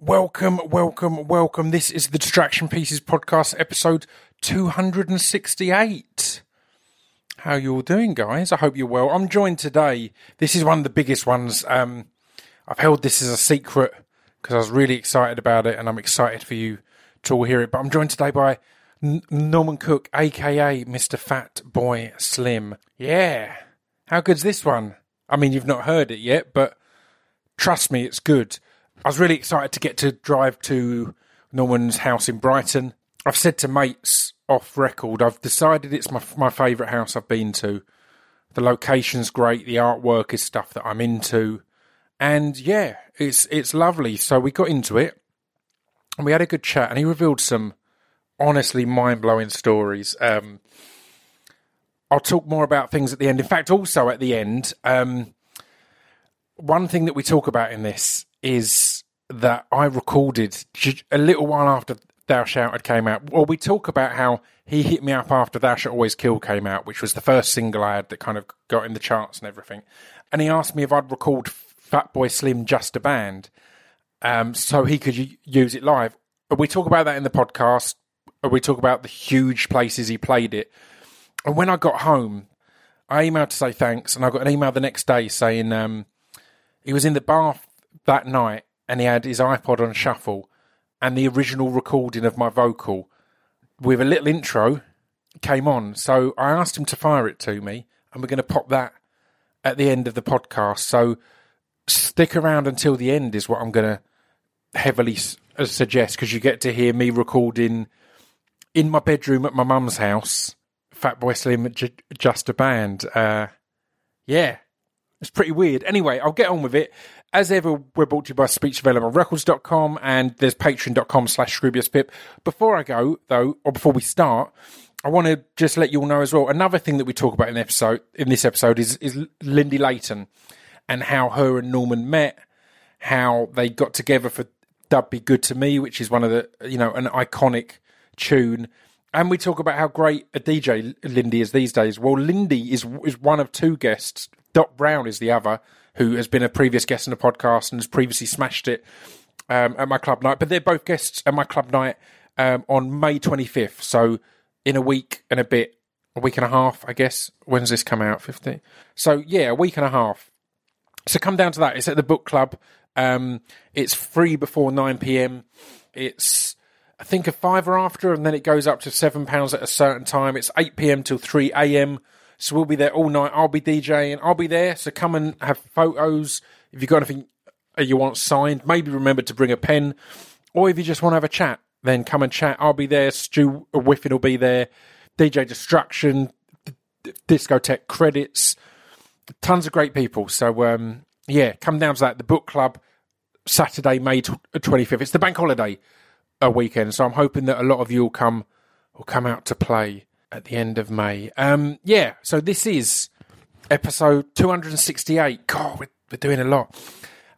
Welcome, welcome, welcome. This is the Distraction Pieces podcast, episode 268. How you all doing, guys? I hope you're well. I'm joined today. This is one of the biggest ones. Um, I've held this as a secret because I was really excited about it, and I'm excited for you to all hear it. But I'm joined today by N- Norman Cook, aka Mr. Fatboy Slim. Yeah. How good's this one? I mean, you've not heard it yet, but trust me, it's good. I was really excited to get to drive to Norman's house in Brighton. I've said to mates off record, I've decided it's my my favourite house I've been to. The location's great, the artwork is stuff that I'm into, and yeah, it's it's lovely. So we got into it, and we had a good chat, and he revealed some honestly mind blowing stories. Um, I'll talk more about things at the end. In fact, also at the end, um, one thing that we talk about in this is that I recorded a little while after Thou Shalt came out. Well, we talk about how he hit me up after Thou Shalt Always Kill came out, which was the first single I had that kind of got in the charts and everything. And he asked me if I'd record Fatboy Slim just a band, um, so he could use it live. We talk about that in the podcast. We talk about the huge places he played it. And when I got home, I emailed to say thanks, and I got an email the next day saying um, he was in the bath that night and he had his iPod on shuffle and the original recording of my vocal with a little intro came on. So I asked him to fire it to me, and we're going to pop that at the end of the podcast. So stick around until the end is what I'm going to heavily uh, suggest because you get to hear me recording in my bedroom at my mum's house. Fatboy Slim, J- just a band. Uh, yeah, it's pretty weird. Anyway, I'll get on with it. As ever, we're brought to you by speechdevelopmentrecords.com and there's patreon.com slash Pip. Before I go, though, or before we start, I want to just let you all know as well. Another thing that we talk about in episode in this episode is, is Lindy Layton and how her and Norman met, how they got together for Dub Be Good to Me, which is one of the you know, an iconic tune. And we talk about how great a DJ Lindy is these days. Well, Lindy is is one of two guests. Doc Brown is the other, who has been a previous guest on the podcast and has previously smashed it um, at my club night. But they're both guests at my club night um, on May 25th. So in a week and a bit, a week and a half, I guess. When's this come out? 15. So yeah, a week and a half. So come down to that. It's at the book club. Um, it's free before 9 p.m. It's I think a fiver after, and then it goes up to seven pounds at a certain time. It's 8 p.m. till 3 a.m. So we'll be there all night. I'll be DJing. I'll be there. So come and have photos. If you've got anything uh, you want signed, maybe remember to bring a pen. Or if you just want to have a chat, then come and chat. I'll be there. Stu Whiffin will be there. DJ Destruction, D- D- Discotheque Credits. Tons of great people. So, um, yeah, come down to that. The book club, Saturday, May 25th. It's the bank holiday a weekend. So I'm hoping that a lot of you will come will come out to play at the end of May. Um, yeah, so this is episode 268. God, we're, we're doing a lot.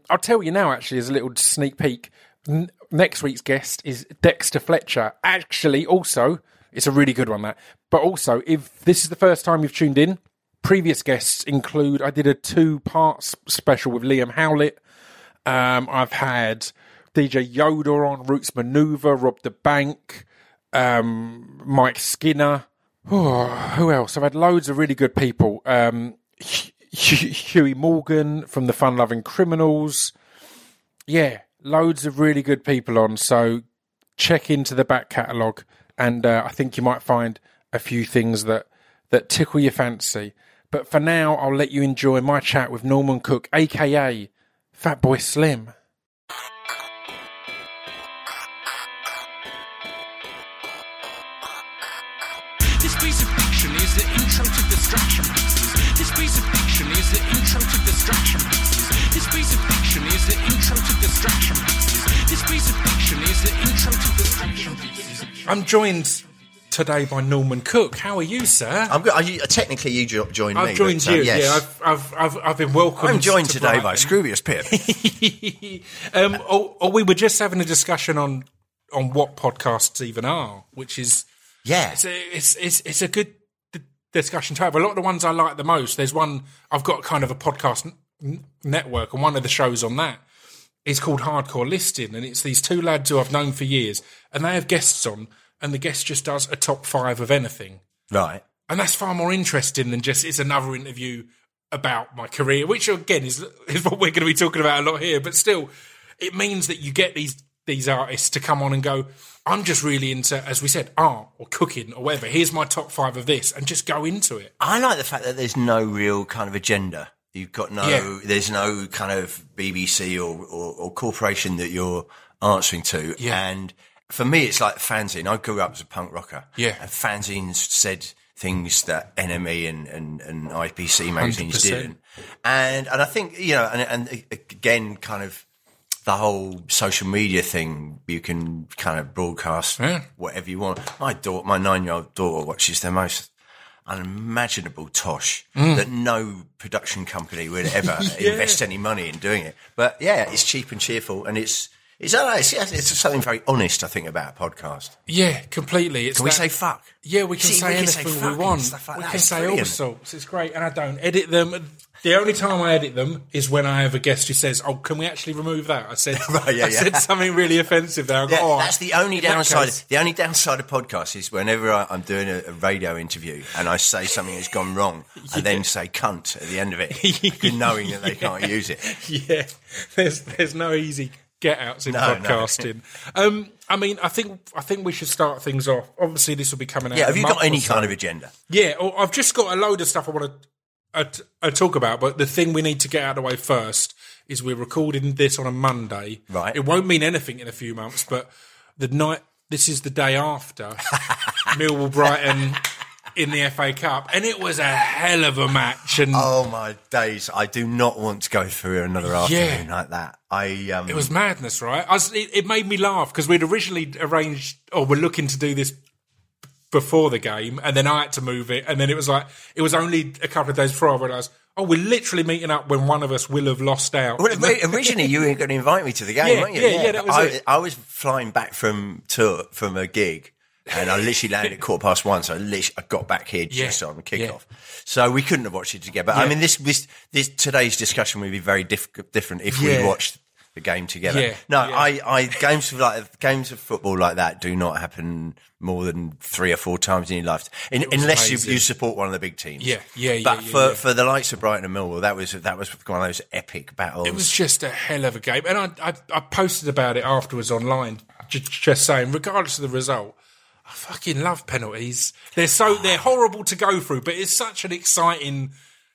I'll tell you now, actually, as a little sneak peek. N- next week's guest is Dexter Fletcher. Actually, also, it's a really good one, that. But also, if this is the first time you've tuned in, previous guests include I did a two part special with Liam Howlett. Um, I've had DJ Yoda on, Roots Manuva, Rob da Bank, um, Mike Skinner. Who else? I've had loads of really good people. Um, Hu- Hu- Huey Morgan from the Fun Loving Criminals. Yeah, loads of really good people on. So check into the back catalogue, and uh, I think you might find a few things that that tickle your fancy. But for now, I'll let you enjoy my chat with Norman Cook, aka Fatboy Slim. Intro to distraction pieces. This piece of fiction is the intro to distraction pieces. This piece of fiction is the intro to distraction pieces. I'm joined today by Norman Cook. How are you, sir? I'm go- are you, technically you jo- joined me. I've joined but, uh, you. yes. Yeah, I've, I've, I've, I've been welcomed. I'm joined to today by Brighton. Scroobius Pip. um, or, or we were just having a discussion on on what podcasts even are, which is yeah. it's a, it's, it's, it's a good d- discussion to have. A lot of the ones I like the most. There's one I've got kind of a podcast n- network, and one of the shows on that is called Hardcore Listing, and it's these two lads who I've known for years, and they have guests on, and the guest just does a top five of anything. Right. And that's far more interesting than just it's another interview about my career, which again is is what we're going to be talking about a lot here. But still, it means that you get these these artists to come on and go. I'm just really into, as we said, art or cooking or whatever. Here's my top five of this, and just go into it. I like the fact that there's no real kind of agenda. You've got no, Yeah. there's no kind of BBC or, or, or corporation that you're answering to. Yeah. And for me, it's like fanzine. I grew up as a punk rocker. Yeah. And fanzines said things that NME and, and, and IPC magazines 100%. didn't. And, and I think, you know, and, and again, kind of the whole social media thing, you can kind of broadcast Yeah. whatever you want. My daughter, my nine year old daughter watches the most unimaginable tosh Mm. that no production company would ever invest any money in doing it. But yeah, it's cheap and cheerful and it's, it's, it's, it's something very honest, I think, about a podcast. Yeah, completely. It's Can we that- say fuck? Yeah, we can See, say we can anything fuck we want. like we that. can It's say all sorts. It's great, and I don't edit them. The only time I edit them is when I have a guest who says, "Oh, can we actually remove that?" I said, Right, yeah, I said something really offensive there. I go, Yeah, "Oh, that's the only downside. case- the only downside of podcasts is whenever I, I'm doing a, a radio interview and I say something has gone wrong, I then say "cunt" at the end of it, knowing that they can't use it. yeah, there's there's no easy get outs in No, no. podcasting. Um, I mean, I think I think we should start things off. Obviously, this will be coming out. Yeah, have you got any so. kind of agenda? Yeah, or I've just got a load of stuff I want to t- uh, talk about, but the thing we need to get out of the way first is we're recording this on a Monday. Right. It won't mean anything in a few months, but the night. This is the day after Millwall Brighton in the FA Cup, and it was a hell of a match. And Oh my days! I do not want to go through another afternoon like that. I um, It was madness, right? I was, it, it made me laugh because we'd originally arranged, or we're looking to do this before the game, and then I had to move it, and then it was like it was only a couple of days before I realised, oh, we're literally meeting up when one of us will have lost out. Well, originally, you were going to invite me to the game, Yeah, weren't you? yeah, yeah, that was I, it. I was flying back from tour from a gig, and I literally landed at quarter past one. So I, literally, I got back here just Yeah, on kickoff. So we couldn't have watched it together. I mean, this, this, this today's discussion would be very diff- different if Yeah. we watched the game together. Yeah, no, yeah. I, I games of like games of football like that do not happen more than three or four times in your life, in, unless you, amazing. you support one of the big teams. Yeah, yeah, yeah, But for for the likes of Brighton and Millwall, that was that was one of those epic battles. It was just a hell of a game, and I, I, I posted about it afterwards online, j- just saying, regardless of the result, I fucking love penalties. They're so they're horrible to go through, but it's such an exciting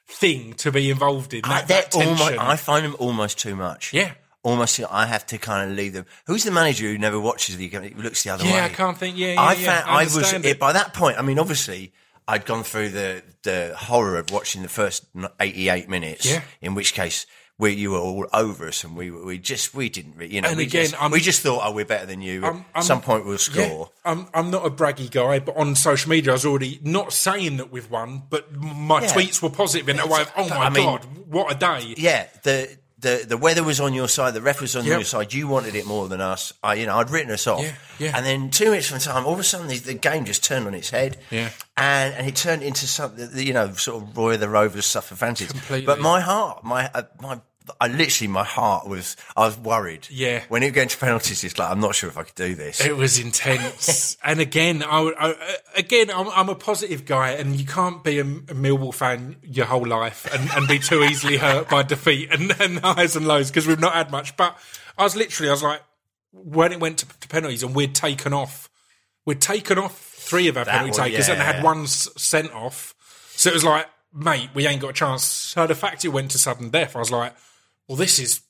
thing to be involved in. Ah, that, They're that tension. almost, I find them almost too much. Yeah. Almost, I have to kind of leave them. Who's the manager who never watches the game? Looks the other way. Yeah, I can't think- yeah, yeah, I yeah, found I I, was it. by that point. I mean, obviously, I'd gone through the the horror of watching the first eighty eight minutes. Yeah. In which case, we you were all over us, and we we just we didn't, you know, And we again, just, I'm- we just thought, oh, we're better than you. I'm- At I'm- some point, we'll Yeah, score. I'm I'm not a braggy guy, but on social media, I was already not saying that we've won, but my Yeah. tweets were positive in a way of, oh my I mean- god, what a day! yeah, the the the weather was on your side, the ref was on Yep. your side. You wanted it more than us. I, you know, I'd written us off. Yeah, yeah. And then two minutes from time, all of a sudden, the, the game just turned on its head. Yeah. And and it turned into something, you know, sort of Roy of the Rovers stuff for fancies. Completely. But my heart, my uh, my. I literally, my heart was, I was worried. Yeah. When it went to penalties, it's like, I'm not sure if I could do this. It was intense, and again, I, would- I again, I'm, I'm a positive guy, and you can't be a, a Millwall fan your whole life and, and be too easily hurt by defeat and, and highs and lows because we've not had much. But I was literally, I was like, when it went to, to penalties, and we'd taken off, we'd taken off three of our penalty was- takers and had one sent off. So it was like, mate, we ain't got a chance. So the fact it went to sudden death, I was like, well, this is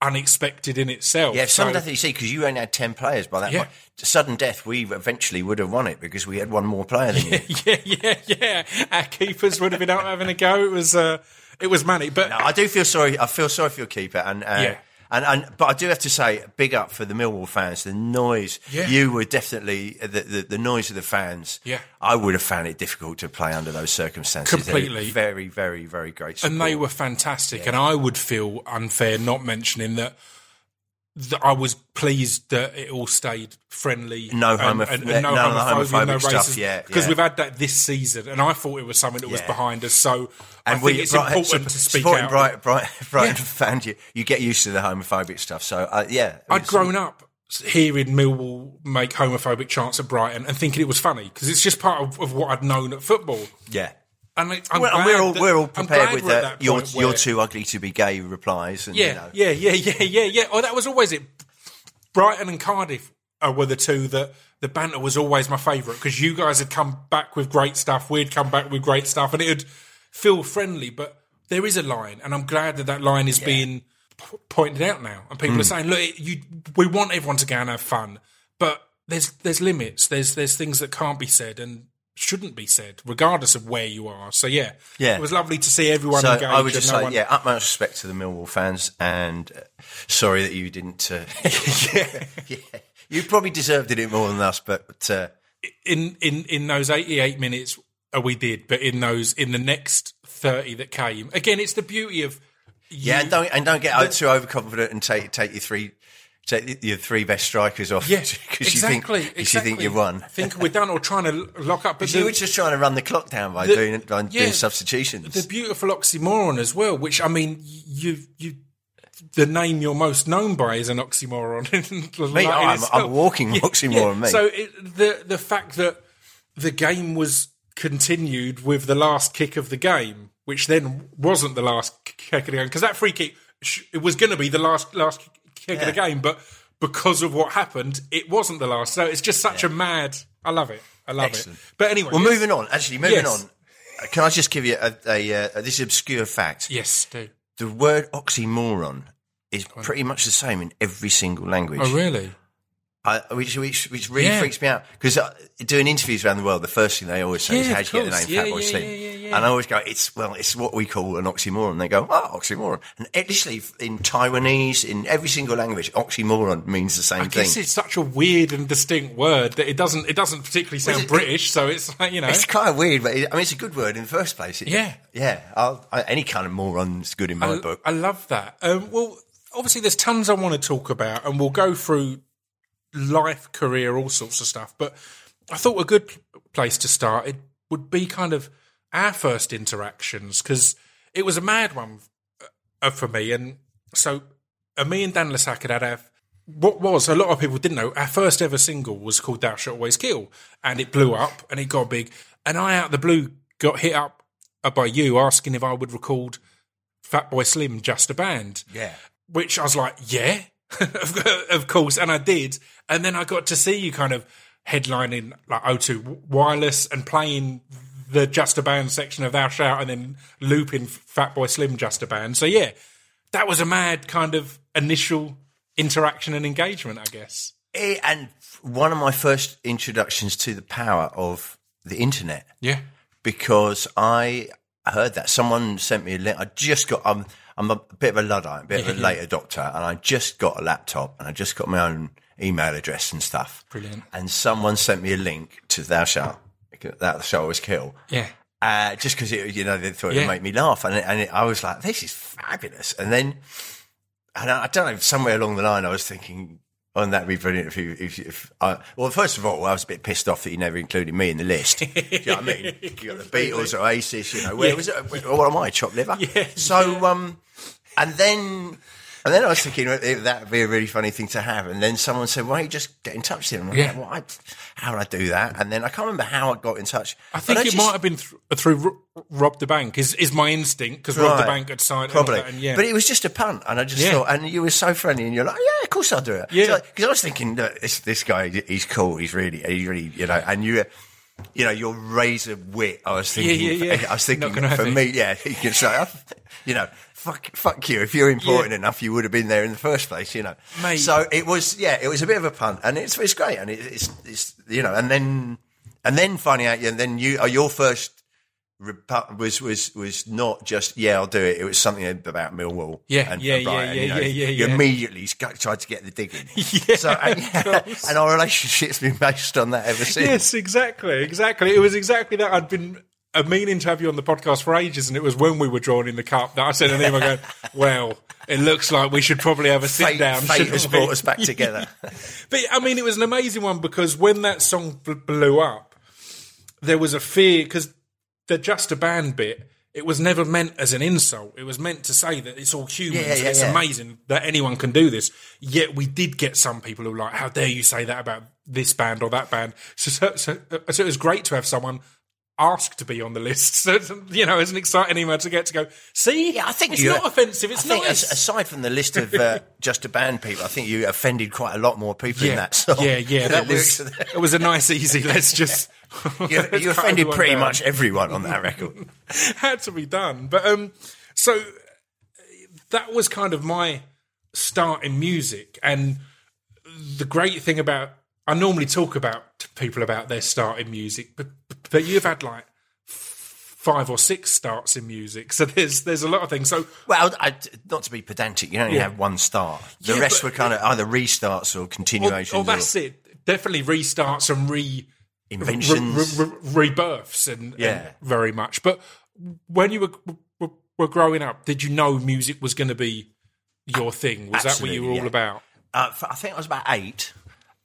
unexpected in itself. Yeah, so, some death you see because you only had ten players by that Yeah. point. Sudden death, we eventually would have won it because we had one more player than you. yeah, yeah, yeah. Our keepers would have been out having a go. It was, uh, it was manic. But I do feel sorry. I feel sorry for your keeper, and uh, Yeah. And and but I do have to say, big up for the Millwall fans. The noise, Yeah. you were definitely the, the the noise of the fans. Yeah. I would have found it difficult to play under those circumstances. Completely. very, very, very great. and they were fantastic. And I would feel unfair not mentioning that that I was pleased that it all stayed friendly. No and, and, and no the homophobia, no homophobic stuff, racism. yeah, because yeah. we've had that this season, and I thought it was something that was Yeah. behind us. So I And think we, it's Bright- important to speak out. Bright, Bright, Brighton Yeah. fans, you, you get used to the homophobic stuff. So, uh, yeah. I'd grown up hearing Millwall make homophobic chants at Brighton and thinking it was funny because it's just part of, of what I'd known at football. Yeah. And I- I'm Well, we're all that- we're all prepared with that. that You're you're too ugly to be gay replies, and Yeah, you know. yeah, yeah, yeah, yeah, yeah. Oh, that was always it. Brighton and Cardiff uh, were the two that the banter was always my favourite because you guys had come back with great stuff, we'd come back with great stuff, and it'd feel friendly. But there is a line, and I'm glad that that line is being p- pointed out now, and people are saying, "Look, it- you, we want everyone to go and have fun, but there's there's limits. There's there's things that can't be said and." Shouldn't be said, regardless of where you are. So yeah, Yeah. it was lovely to see everyone So engaged. I would just no say, one- yeah, utmost respect to the Millwall fans, and uh, sorry that you didn't. Uh, yeah, yeah, you probably deserved it more than us, but uh, in in in those 88 minutes uh, we did but in those in the next 30 that came again it's the beauty of yeah, and don't and don't get too overconfident and take take your three take your three best strikers off yeah because exactly you think exactly. you think you've won. think we're done or trying to lock up but You the, were just trying to run the clock down by The- doing by yeah, doing substitutions. the beautiful oxymoron as well which i mean you you the name you're most known by is an oxymoron in, Me, I'm. I'm a walking oxymoron. Me. So it, the the fact that the game was continued with the last kick of the game, which then wasn't the last kick of the game, because that free kick it was going to be the last last kick of the game, but because of what happened, it wasn't the last. So it's just such a mad. I love it. I love Excellent. it. But anyway, well, yes. moving on. Actually, moving Yes. on. Uh, Can I just give you a, a, uh, this obscure fact? Yes, do. The word oxymoron is pretty much the same in every single language. Oh, really? I, which, which, which really Yeah. freaks me out because uh, doing interviews around the world, the first thing they always say is how do you get the name Yeah, Fatboy yeah, Slim? yeah, yeah, yeah. And I always go, it's well, it's what we call an oxymoron. They go, oh, oxymoron, and it, literally in Taiwanese, in every single language, oxymoron means the same I thing. guess it's such a weird and distinct word that it doesn't it doesn't particularly sound it- British. So it's like you know. It's kind of weird, but it, I mean, it's a good word in the first place. It- Yeah. yeah. I'll, I, any kind of moron's good in my I, book. I love that. Um, well, obviously, there's tons I want to talk about, and we'll go through life, career, all sorts of stuff. But I thought a good place to start it would be kind of our first interactions because it was a mad one uh, for me. And so, uh, me and Dan le Sac had had our what was a lot of people didn't know our first ever single was called "Thou Shalt Always Kill," and it blew up and it got big. And I, out of the blue, got hit up uh, by you asking if I would record Fatboy Slim just a band. Yeah. Which I was like, yeah, of course, and I did. And then I got to see you kind of headlining like O2 Wireless and playing the Just a Band section of Thou Shalt and then looping Fatboy Slim Just a Band. So yeah, that was a mad kind of initial interaction and engagement, I guess. Eh, and one of my first introductions to the power of the internet. Yeah. because I heard that someone sent me a link. I just got. I'm I'm a bit of a luddite, a bit of a late adopter, and I just got a laptop and I just got my own email address and stuff. Brilliant. And someone sent me a link to Thou Shalt Thou Shalt Always Kill. Yeah. Uh, just because it, you know they thought it would make me laugh, and it, and it, I was like, "This is fabulous." And then, and I, I don't know, somewhere along the line, I was thinking, "Oh, that'd be brilliant if you, if, if I, well, first of all, I was a bit pissed off that you never included me in the list. Do you know what I mean? You got the Beatles, or Oasis, you know, where was it? What am I, chopped liver? Yeah, So, um, and then. And then I was thinking that would be a really funny thing to have. And then someone said, "Why don't you just get in touch with him?" I'm like, Yeah. well, I, how would I do that? And then I can't remember how I got in touch. I think it just- might have been th- through uh, R- Rob da Bank. Is is my instinct because Rob da Bank had signed Probably. that, and yeah, But it was just a punt. And I just Yeah. thought, and you were so friendly and you're like, yeah, of course I'll do it. Yeah. Because I was thinking, look, this, this guy, he's cool. He's really, he's really, you know, and you, you know, your razor wit. I was thinking, yeah, yeah. yeah. I was thinking for me, yeah, you can say, you know, fuck, fuck you. If you're important Yeah. enough, you would have been there in the first place, you know. Mate. So it was, yeah, it was a bit of a punt and it's, it's great. And it, it's, it's, you know, and then, and then finding out, and then you, uh, your first, was was was not just yeah I'll do it. It was something about Millwall. Yeah, and, yeah, and yeah, Brighton, yeah, you know. yeah, yeah, You immediately tried to get the digging. Yeah, so and, and our relationship's been based on that ever since. yes, exactly, exactly. It was exactly that. I'd been uh, meaning to have you on the podcast for ages, and it was when we were drawn in the cup that I sent an email going, "Well, it looks like we should probably have a sit Fate, down. fate has brought us back together. But I mean, it was an amazing one because when that song bl- blew up, there was a fear because the just a band bit. It was never meant as an insult. It was meant to say that it's all humans. Yeah, yeah, it's yeah. amazing that anyone can do this. Yet we did get some people who were like, "How dare you say that about this band or that band?" So, so, so, so it was great to have someone ask to be on the list. So it's, you know, it's an exciting email to get to go. See, Yeah, I think it's you- not offensive. It's I think nice. aside from the list of uh, just a band people, I think you offended quite a lot more people in that song. yeah, yeah. The That was it was a nice, easy. Let's just you, you offended pretty down. much everyone on that record. had to be done. But um, so uh, that was kind of my start in music, and the great thing about I normally talk about to people about their start in music, but but you've had like five or six starts in music, so there's there's a lot of things. So Well, I, not to be pedantic, you only Yeah. have one start. The Yeah, rest but- were kind of either restarts or or, continuations or that's it. Definitely restarts and re inventions, re- re- re- rebirths and, and Yeah. very much. But when you were, were growing up, did you know music was going to be your thing? Was that what you were all yeah. about? uh, I think I was about eight,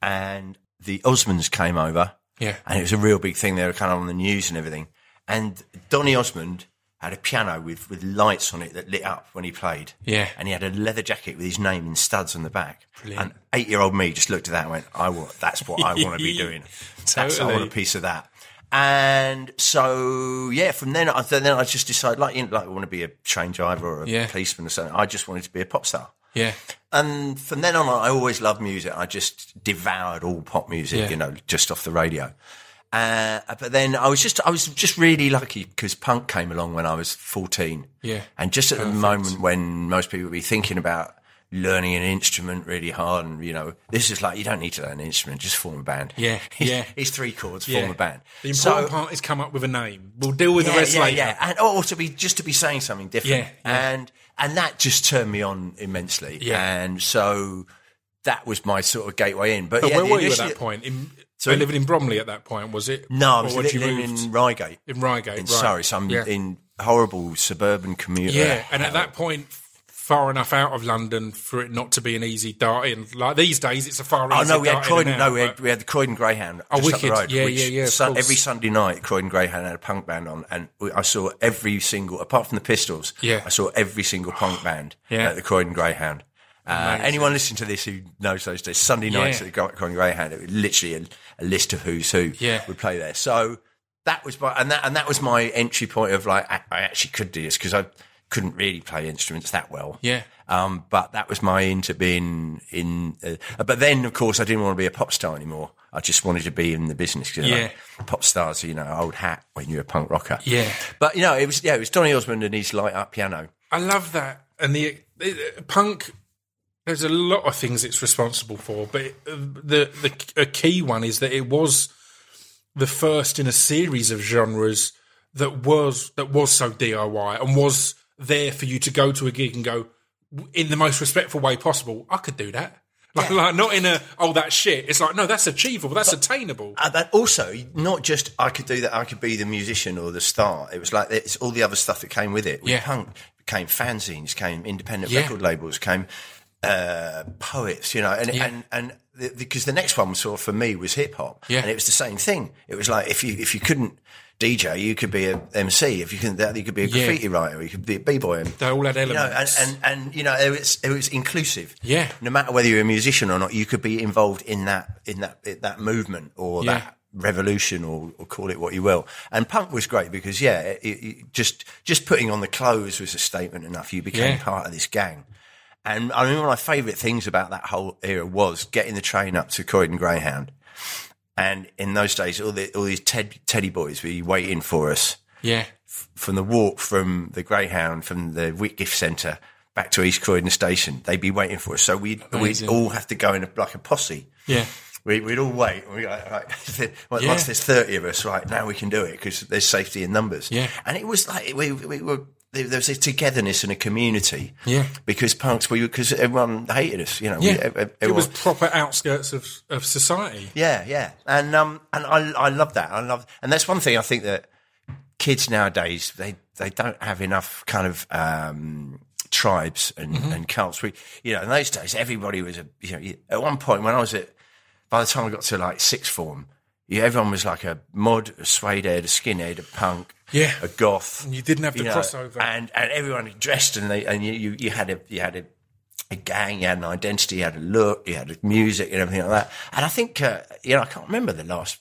and the Osmonds came over. Yeah. and it was a real big thing. They were kind of on the news and everything. And Donny Osmond had a piano with, with lights on it that lit up when he played. Yeah. And he had a leather jacket with his name in studs on the back. Brilliant. And eight year old me just looked at that and went, I want, that's what I want to be doing. That's, I Totally. want a piece of that. And so, yeah, from then, I, then I just decided, like, you know, like I want to be a train driver or a Yeah. policeman or something. I just wanted to be a pop star. Yeah. And from then on, I always loved music. I just devoured all pop music, Yeah. you know, just off the radio. Uh, but then I was just, I was just really lucky because punk came along when I was 14. Yeah. And just at the moment when most people would be thinking about learning an instrument really hard and, you know, this is like, you don't need to learn an instrument, just form a band. Yeah, yeah. it's three chords, Yeah. form a band. The important So- part is come up with a name. We'll deal with yeah, the rest yeah, later. yeah, and or to be just to be saying something different, Yeah, yeah. and and that just turned me on immensely, Yeah. and so that was my sort of gateway in. But, But yeah, where were you at that point? In, Sorry? you living in Bromley at that point, was it? No, I was living in Reigate, in Reigate, in right. Surrey, so I'm yeah. in horrible suburban community. Yeah, and at that point, far enough out of London for it not to be an easy dart in. Like these days, it's a far Oh no, we had Croydon. No, we had, we had the Croydon Greyhound Oh, just up the wicked. road. Yeah, which yeah, yeah, Sun- every Sunday night, Croydon Greyhound had a punk band on, and I saw every single, apart from the Pistols, Yeah. I saw every single punk band Yeah. at the Croydon Greyhound. Uh, anyone listening to this who knows those days, Sunday nights Yeah. at the Croydon Greyhound, it was literally a, a list of who's who Yeah. would play there. So that was my, and that, and that was my entry point of like, I, I actually could do this because I couldn't really play instruments that well. Yeah. Um, but that was my into being in. Uh, but then, of course, I didn't want to be a pop star anymore. I just wanted to be in the business. 'cause, Yeah. like, pop stars, you know, old hat when you're a punk rocker. Yeah. But you know, it was yeah, it was Donny Osmond and his light up piano. I love that. And the, the punk, there's a lot of things it's responsible for, but it, the the a key one is that it was the first in a series of genres that was that was so DIY and was there for you to go to a gig and go in the most respectful way possible. I could do that. Like, like not in a oh that shit. It's like no, that's achievable. That's attainable. Uh, that also not just I could do that. I could be the musician or the star. It was like it's all the other stuff that came with it. With Yeah. punk came fanzines, came independent Yeah. record labels, came uh, poets. You know, and Yeah. and and the, because the next one sort of for me was hip hop. Yeah. and it was the same thing. It was like if you if you couldn't DJ, you could be a MC. If you that you could be a Yeah. graffiti writer. You could be a b boy. And They all had you know, and, elements. and, and you know, it was it was inclusive. Yeah. No matter whether you're a musician or not, you could be involved in that in that in that movement or Yeah. that revolution or, or call it what you will. And punk was great because yeah, it, it, just just putting on the clothes was a statement enough. You became Yeah. part of this gang. And I mean, one of my favourite things about that whole era was getting the train up to Croydon Greyhound. And in those days, all the all these ted, teddy boys were waiting for us yeah, from the walk from the Greyhound from the Whitgift Centre back to East Croydon Station. They'd be waiting for us. So we'd, we'd all have to go in a, like a posse. yeah, We, we'd all wait. We like, right, once Yeah. there's 30 of us, right, now we can do it because there's safety in numbers. Yeah. And it was like, we, we were, there there was a togetherness and a community. Yeah. Because punks, we, because everyone hated us, you know. yeah. ev- ev- it was proper outskirts of of society. yeah, yeah, and um, and I I love that. I love, and that's one thing I think that kids nowadays they they don't have enough kind of um tribes and, Mm-hmm. and cults. We, you know, in those days, everybody was a, you know, at one point when I was at, by the time I got to like sixth form, yeah, everyone was like a mod, a suede head, a skinhead, a punk, Yeah. a goth. And you didn't have the you know, crossover. and and everyone dressed and they and you you, you had a you had a, a gang, you had an identity, you had a look, you had a music and everything like that. And I think uh, you know I can't remember the last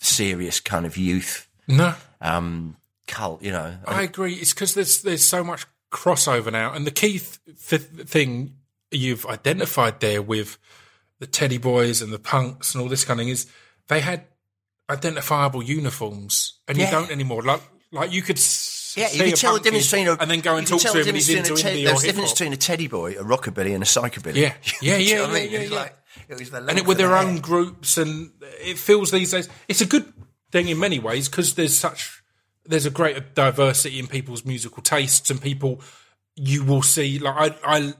serious kind of youth no, um, cult. You know, I agree. It's because there's there's so much crossover now, and the key th- th- thing you've identified there with the Teddy Boys and the punks and all this kind of thing is they had identifiable uniforms, and you don't anymore. Like like you could. Yeah, you can tell the difference between a, and then go and talk to him, and he's into te- There's a difference between a teddy boy, a rockabilly, and a psychobilly. Yeah. Yeah, Do yeah, I yeah, mean? yeah, yeah. like- it was and it, with their own groups, and it feels these days it's a good thing in many ways because there's such there's a greater diversity in people's musical tastes and people you will see like I I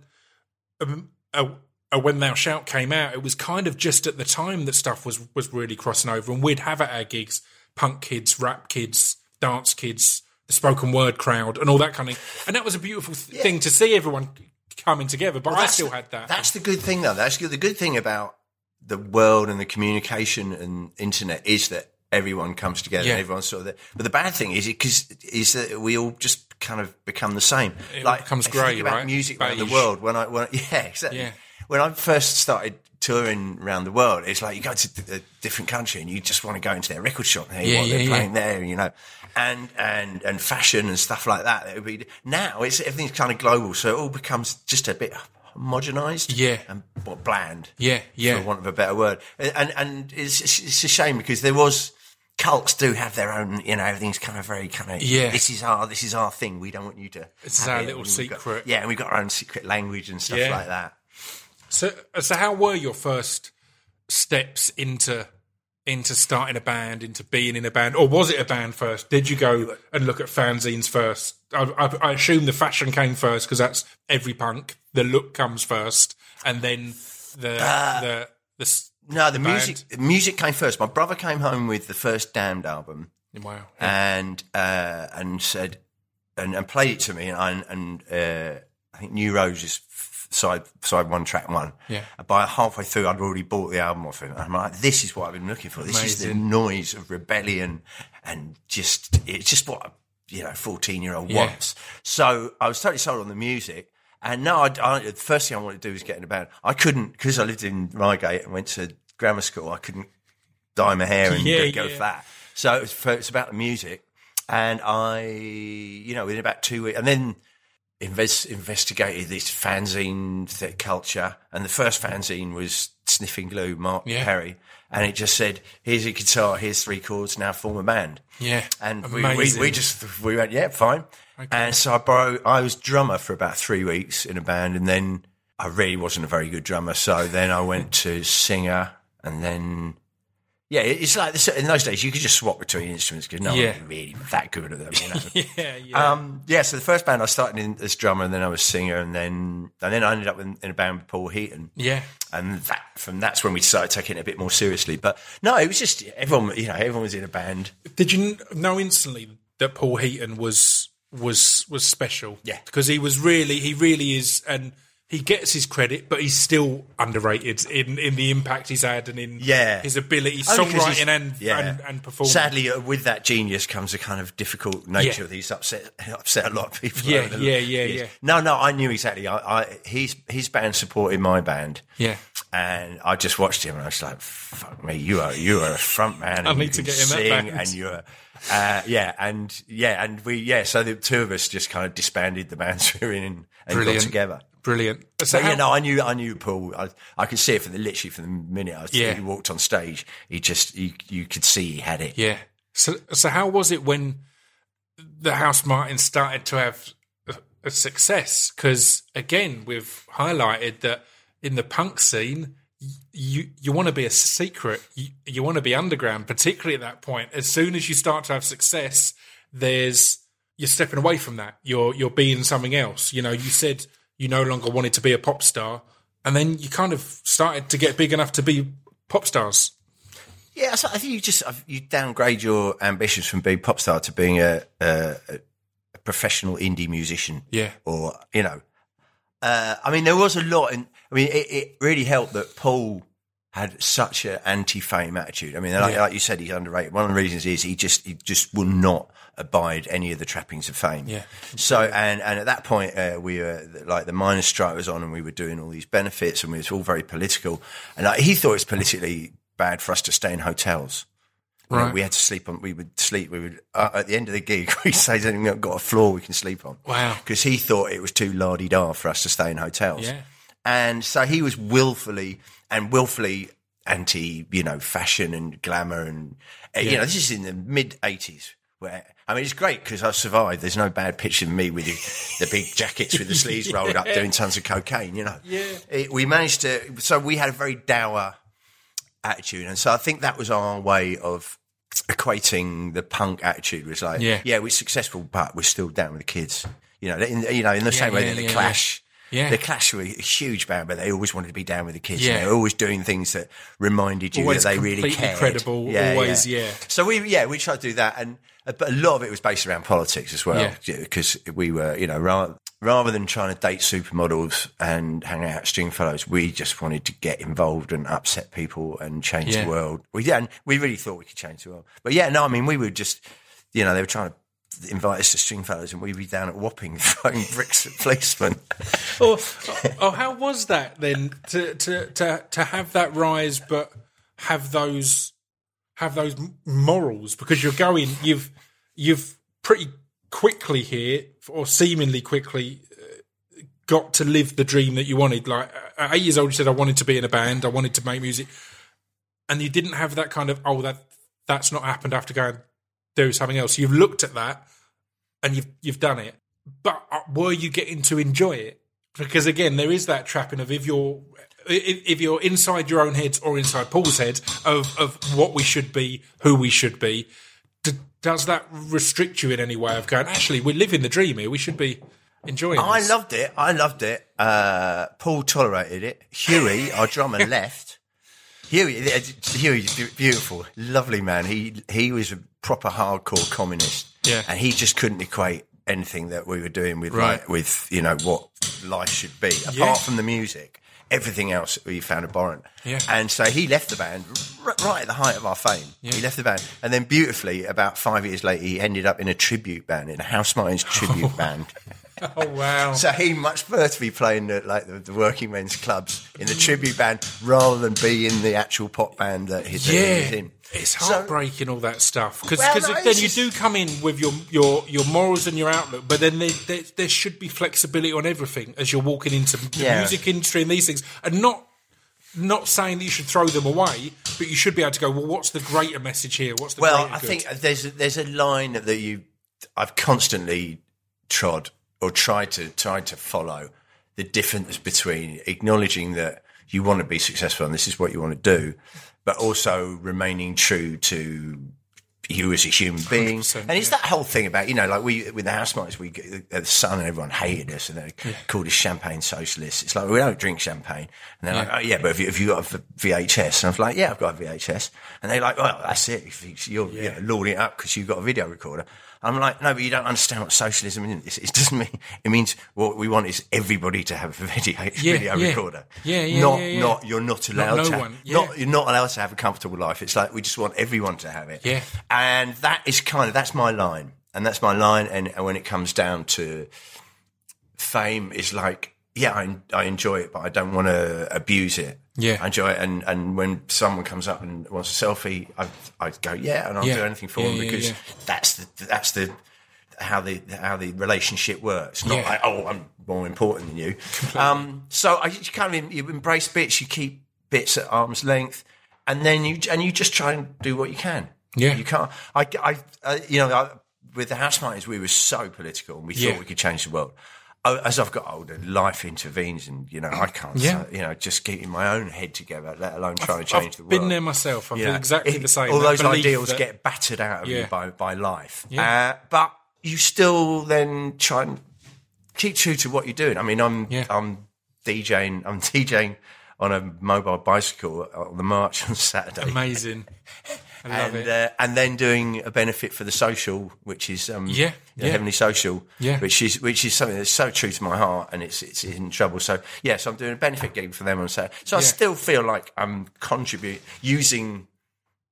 um, uh, uh, when Thou Shalt came out, it was kind of just at the time that stuff was was really crossing over, and we'd have at our gigs punk kids, rap kids, dance kids, the spoken word crowd, and all that kind of thing. And that was a beautiful th- thing to see everyone coming together. But I That's- still had that. That's the good thing, though. That's good. The good thing about the world and the communication and internet is that everyone comes together Yeah. and everyone's sort of there. But the bad thing is, because is that we all just kind of become the same. It all becomes grey, about right? Music around the world. When I, when yeah, exactly. Yeah. When I first started touring around the world, it's like you go to a different country and you just want to go into their record shop and hear Yeah, what yeah, they're yeah. playing there, you know, and and and fashion and stuff like that. It would be now it's everything's kind of global, so it all becomes just a bit homogenized, Yeah. and bland, Yeah, yeah. for want of a better word. And and it's it's a shame because there was cults do have their own, you know, everything's kind of very kind of Yeah. This is our this is our thing. We don't want you to. It's have our it. little we've got- secret. yeah, and we've got our own secret language and stuff Yeah. like that. So, so how were your first steps into into starting a band, into being in a band, or was it a band first? Did you go and look at fanzines first? I, I, I assume the fashion came first because that's every punk. The look comes first, and then the Uh, the the. s- No, the band. music the music came first. My brother came home with the first Damned album. Wow. and uh, and said and, and played it to me and I, and uh, I think New Rose is f- side side one track one. Yeah. By halfway through, I'd already bought the album off him. I'm like, this is what I've been looking for. This is the noise of rebellion and just it's just what a, you know fourteen year old Yeah. wants. So I was totally sold on the music. And now, I, I, the first thing I wanted to do was get in a band. I couldn't because I lived in Reigate and went to grammar school. I couldn't dye my hair and Yeah, go, go yeah. that. So it was, for, it's about the music, and I, you know, within about two weeks, and then invest, investigated this fanzine th- culture, and the first fanzine was Sniffing Glue, Mark Yeah. Perry, and it just said, "Here's a guitar, here's three chords, now form a band." Yeah. And we, we, we just we went, yeah, fine. And so I borrowed. I was drummer for about three weeks in a band, and then I really wasn't a very good drummer. So then I went to singer, and then yeah, it's like in those days you could just swap between instruments because no Yeah. one was really that good at them. You know? yeah, yeah. Um, yeah, so the first band I started in as drummer, and then I was singer, and then and then I ended up in, in a band with Paul Heaton, yeah. and that from that's when we started taking it a bit more seriously. But no, it was just everyone, you know, everyone was in a band. Did you know instantly that Paul Heaton was was was special? Yeah. because he was really he really is, and he gets his credit, but he's still underrated in in the impact he's had and in Yeah. his ability, Only songwriting and, yeah. and and performing. Sadly, uh, with that genius comes a kind of difficult nature. Yeah. He's upset upset a lot of people. Yeah, yeah, yeah, years. yeah. No, no, I knew exactly. I, I his his band supported my band. Yeah. and I just watched him, and I was like, "Fuck me, you are you are a front man. And need to get that sing, band." and you're." Uh, yeah, and yeah, and we yeah, so the two of us just kind of disbanded the bands we were in and, and got together. Brilliant. So how, you know, I knew I knew Paul. I, I could see it from the literally from the minute I was, Yeah. he walked on stage. He just you, you could see he had it. yeah. So so how was it when the Housemartin started to have a, a success? Because again, we've highlighted that in the punk scene. You you want to be a secret. You, you want to be underground, particularly at that point. As soon as you start to have success, there's you're stepping away from that. You're you're being something else. You know, you said you no longer wanted to be a pop star, and then you kind of started to get big enough to be pop stars. Yeah, so I think you just you downgrade your ambitions from being pop star to being a, a, a professional indie musician. Yeah. or you know, Uh, I mean, there was a lot, and I mean, it, it really helped that Paul had such an anti-fame attitude. I mean, like, Yeah. like you said, he's underrated. One of the reasons is he just he just will not abide any of the trappings of fame. Yeah, So and and at that point, uh, we were like the miners' strike was on, and we were doing all these benefits, and we was all very political. And like, he thought it was politically bad for us to stay in hotels. You know, Right. we had to sleep on. We would sleep. We would uh, at the end of the gig. We say, "We've not got a floor we can sleep on." Wow. Because he thought it was too lardy da for us to stay in hotels. Yeah. And so he was willfully and willfully anti, you know, fashion and glamour and uh, you know, this is in the mid eighties. Where I mean, it's great because I've survived. There's no bad picture of me with the, the big jackets with the sleeves rolled up, doing tons of cocaine. You know, Yeah. It- we managed to. So we had a very dour attitude, and so I think that was our way of equating the punk attitude. Was like, Yeah. yeah, we're successful, but we're still down with the kids. You know, in, you know, in the same way yeah, that the yeah, Clash. Yeah. The Clash were a huge band, but they always wanted to be down with the kids. Yeah. They were always doing things that reminded you Always that they really cared. credible, always, yeah. So we, yeah, we tried to do that, and Uh, but a lot of it was based around politics as well, Yeah. because we were, you know, rather rather than trying to date supermodels and hang out at Stringfellows, we just wanted to get involved and upset people and change Yeah. the world. We yeah, and we really thought we could change the world. But yeah, no, I mean, we were just, you know, they were trying to invite us to Stringfellows, and we'd be down at Wapping throwing bricks at policemen. oh, oh, how was that then to, to to to have that rise, but have those have those morals because you're going you've you've pretty quickly here or seemingly quickly uh, got to live the dream that you wanted. Like at eight years old, you said I wanted to be in a band, I wanted to make music, and you didn't have that kind of oh that that's not happened. after going do something else. You've looked at that and you've you've done it, but uh, were you getting to enjoy it? Because again, there is that trapping of if you're if, if you're inside your own heads or inside Paul's head of of what we should be, who we should be. D- does that restrict you in any way of going? Actually, we're living the dream here. We should be enjoying. I this." loved it. I loved it. Uh, Paul tolerated it. Huey, our drummer, left. Huey, uh, Huey's beautiful, lovely man. He he was a proper hardcore communist. Yeah. and he just couldn't equate anything that we were doing with Right. like, with you know what life should be, apart Yeah. from the music. Everything else we found abhorrent. Yeah. And so he left the band r- right at the height of our fame. He left the band. And then beautifully, about five years later, he ended up in a tribute band, in a Housemartins tribute band. Oh wow! So he much prefer to be playing the, like the, the working men's clubs in the tribute band rather than be in the actual pop band that he's, that he's yeah, in. It's So- heartbreaking all that stuff because Well, no, then you do come in with your your your morals and your outlook, but then there, there, there should be flexibility on everything as you're walking into the Yeah. music industry and these things, and not not saying that you should throw them away, but you should be able to go. Well, what's the greater message here? What's the Well, I good? think there's a, there's a line that you I've constantly trod or tried to tried to follow the difference between acknowledging that you want to be successful and this is what you want to do, but also remaining true to you as a human being. And it's yeah. that whole thing about, you know, like we, with the Housemartins, we, the Sun and everyone hated us and they called us champagne socialists. It's like, we don't drink champagne. And they're like, oh yeah, but have you, have you got a VHS? And I was like, yeah, I've got a VHS. And they're like, well, that's it. If you- You're you know, lauding it up because you've got a video recorder. I'm like, no, but you don't understand what socialism is. It doesn't mean, it means what we want is everybody to have a video, video yeah. recorder. Yeah, yeah, Not, yeah, yeah. not, you're not allowed no to, have- one, yeah. not, you're not allowed to have a comfortable life. It's like, we just want everyone to have it. Yeah. And that is kind of, that's my line. And that's my line. And, and when it comes down to fame, is like, yeah, I, I enjoy it, but I don't want to abuse it. Yeah. I enjoy it. And, and when someone comes up and wants a selfie, I, I go, yeah, and I'll Yeah. do anything for Yeah, them because that's the, that's the, how the, how the relationship works. Not like, oh, I'm more important than you. Um, so I, you kind of, you embrace bits, you keep bits at arm's length and then you, and you just try and do what you can. Yeah. You can't, I, I, uh, you know, I, with the Housemartins, we were so political and we thought we could change the world. Oh, As I've got older, life intervenes, and you know I can't, Yeah. you know, just keeping my own head together, let alone trying to change I've the world. been there myself. I You feel know, exactly it- the same. All those ideals that- get battered out of Yeah. you by by life, Yeah. uh, but you still then try and keep true to what you're doing. I mean, I'm Yeah. I'm DJing, I'm DJing on a mobile bicycle on the march on Saturday. amazing. And. Uh, and then doing a benefit for the social, which is um, Yeah, the yeah. heavenly social, Yeah. which is which is something that's so true to my heart, and it's it's in trouble. So yeah, so I'm doing a benefit gig for them on Saturday. So I still feel like I'm contribute using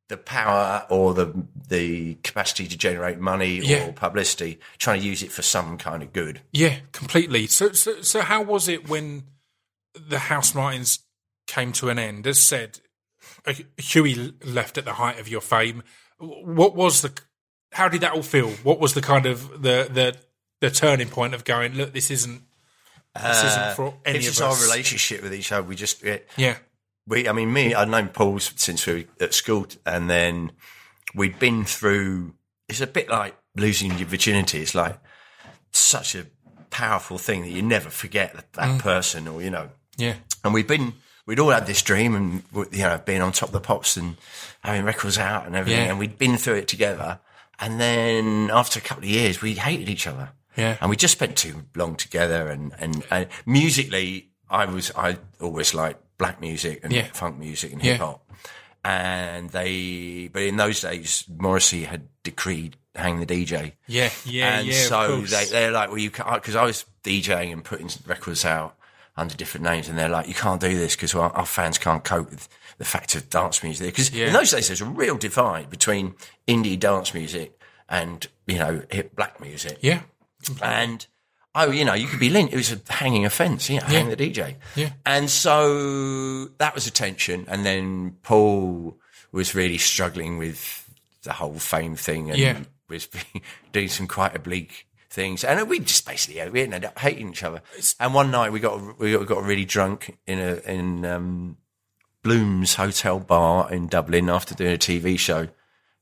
the power or the the capacity to generate money Yeah. or publicity, trying to use it for some kind of good. Yeah, completely. So, so, so how was it when the Housemartins came to an end? As said, Uh, Huey left at the height of your fame. What was the? How did that all feel? What was the kind of the the the turning point of going? Look, this isn't. This isn't uh, for any It's of just us. our relationship with each other. We just it, Yeah, we, I mean, me, I'd known Paul since we were at school, and then we'd been through. It's a bit like losing your virginity. It's like such a powerful thing that you never forget that, that mm. person, or you know. yeah, And we've been, we'd all had this dream, and you know, being on top of the pops and having records out and everything, Yeah. and we'd been through it together. And then after a couple of years, we hated each other. Yeah. And we just spent too long together. And, and, and musically, I was, I always liked black music and Yeah. funk music and hip hop. Yeah. And they, but in those days, Morrissey had decreed hang the DJ. yeah, yeah, and yeah. so they, they're like, well, you can't, because I was DJing and putting records out under different names, and they're like, you can't do this because our, our fans can't cope with the fact of dance music. Because Yeah. in those days, there's a real divide between indie dance music and, you know, hip black music. yeah, And, oh, you know, you could be linked. It was a hanging offence, you know, hang the DJ. Yeah. And so that was a tension. And then Paul was really struggling with the whole fame thing and Yeah. was doing some quite oblique things. And we just basically, we ended up hating each other. And one night we got, we got, got really drunk in a, in, um, Bloom's Hotel Bar in Dublin after doing a TV show,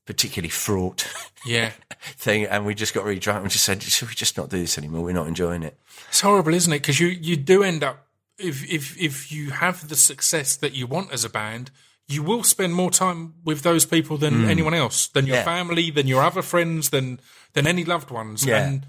particularly fraught yeah. thing. And we just got really drunk and just said, should we just not do this anymore? We're not enjoying it. It's horrible, isn't it? Because you, you do end up if if if you have the success that you want as a band, you will spend more time with those people than anyone else, than your. Yeah. family, than your other friends, than than any loved ones, Yeah. and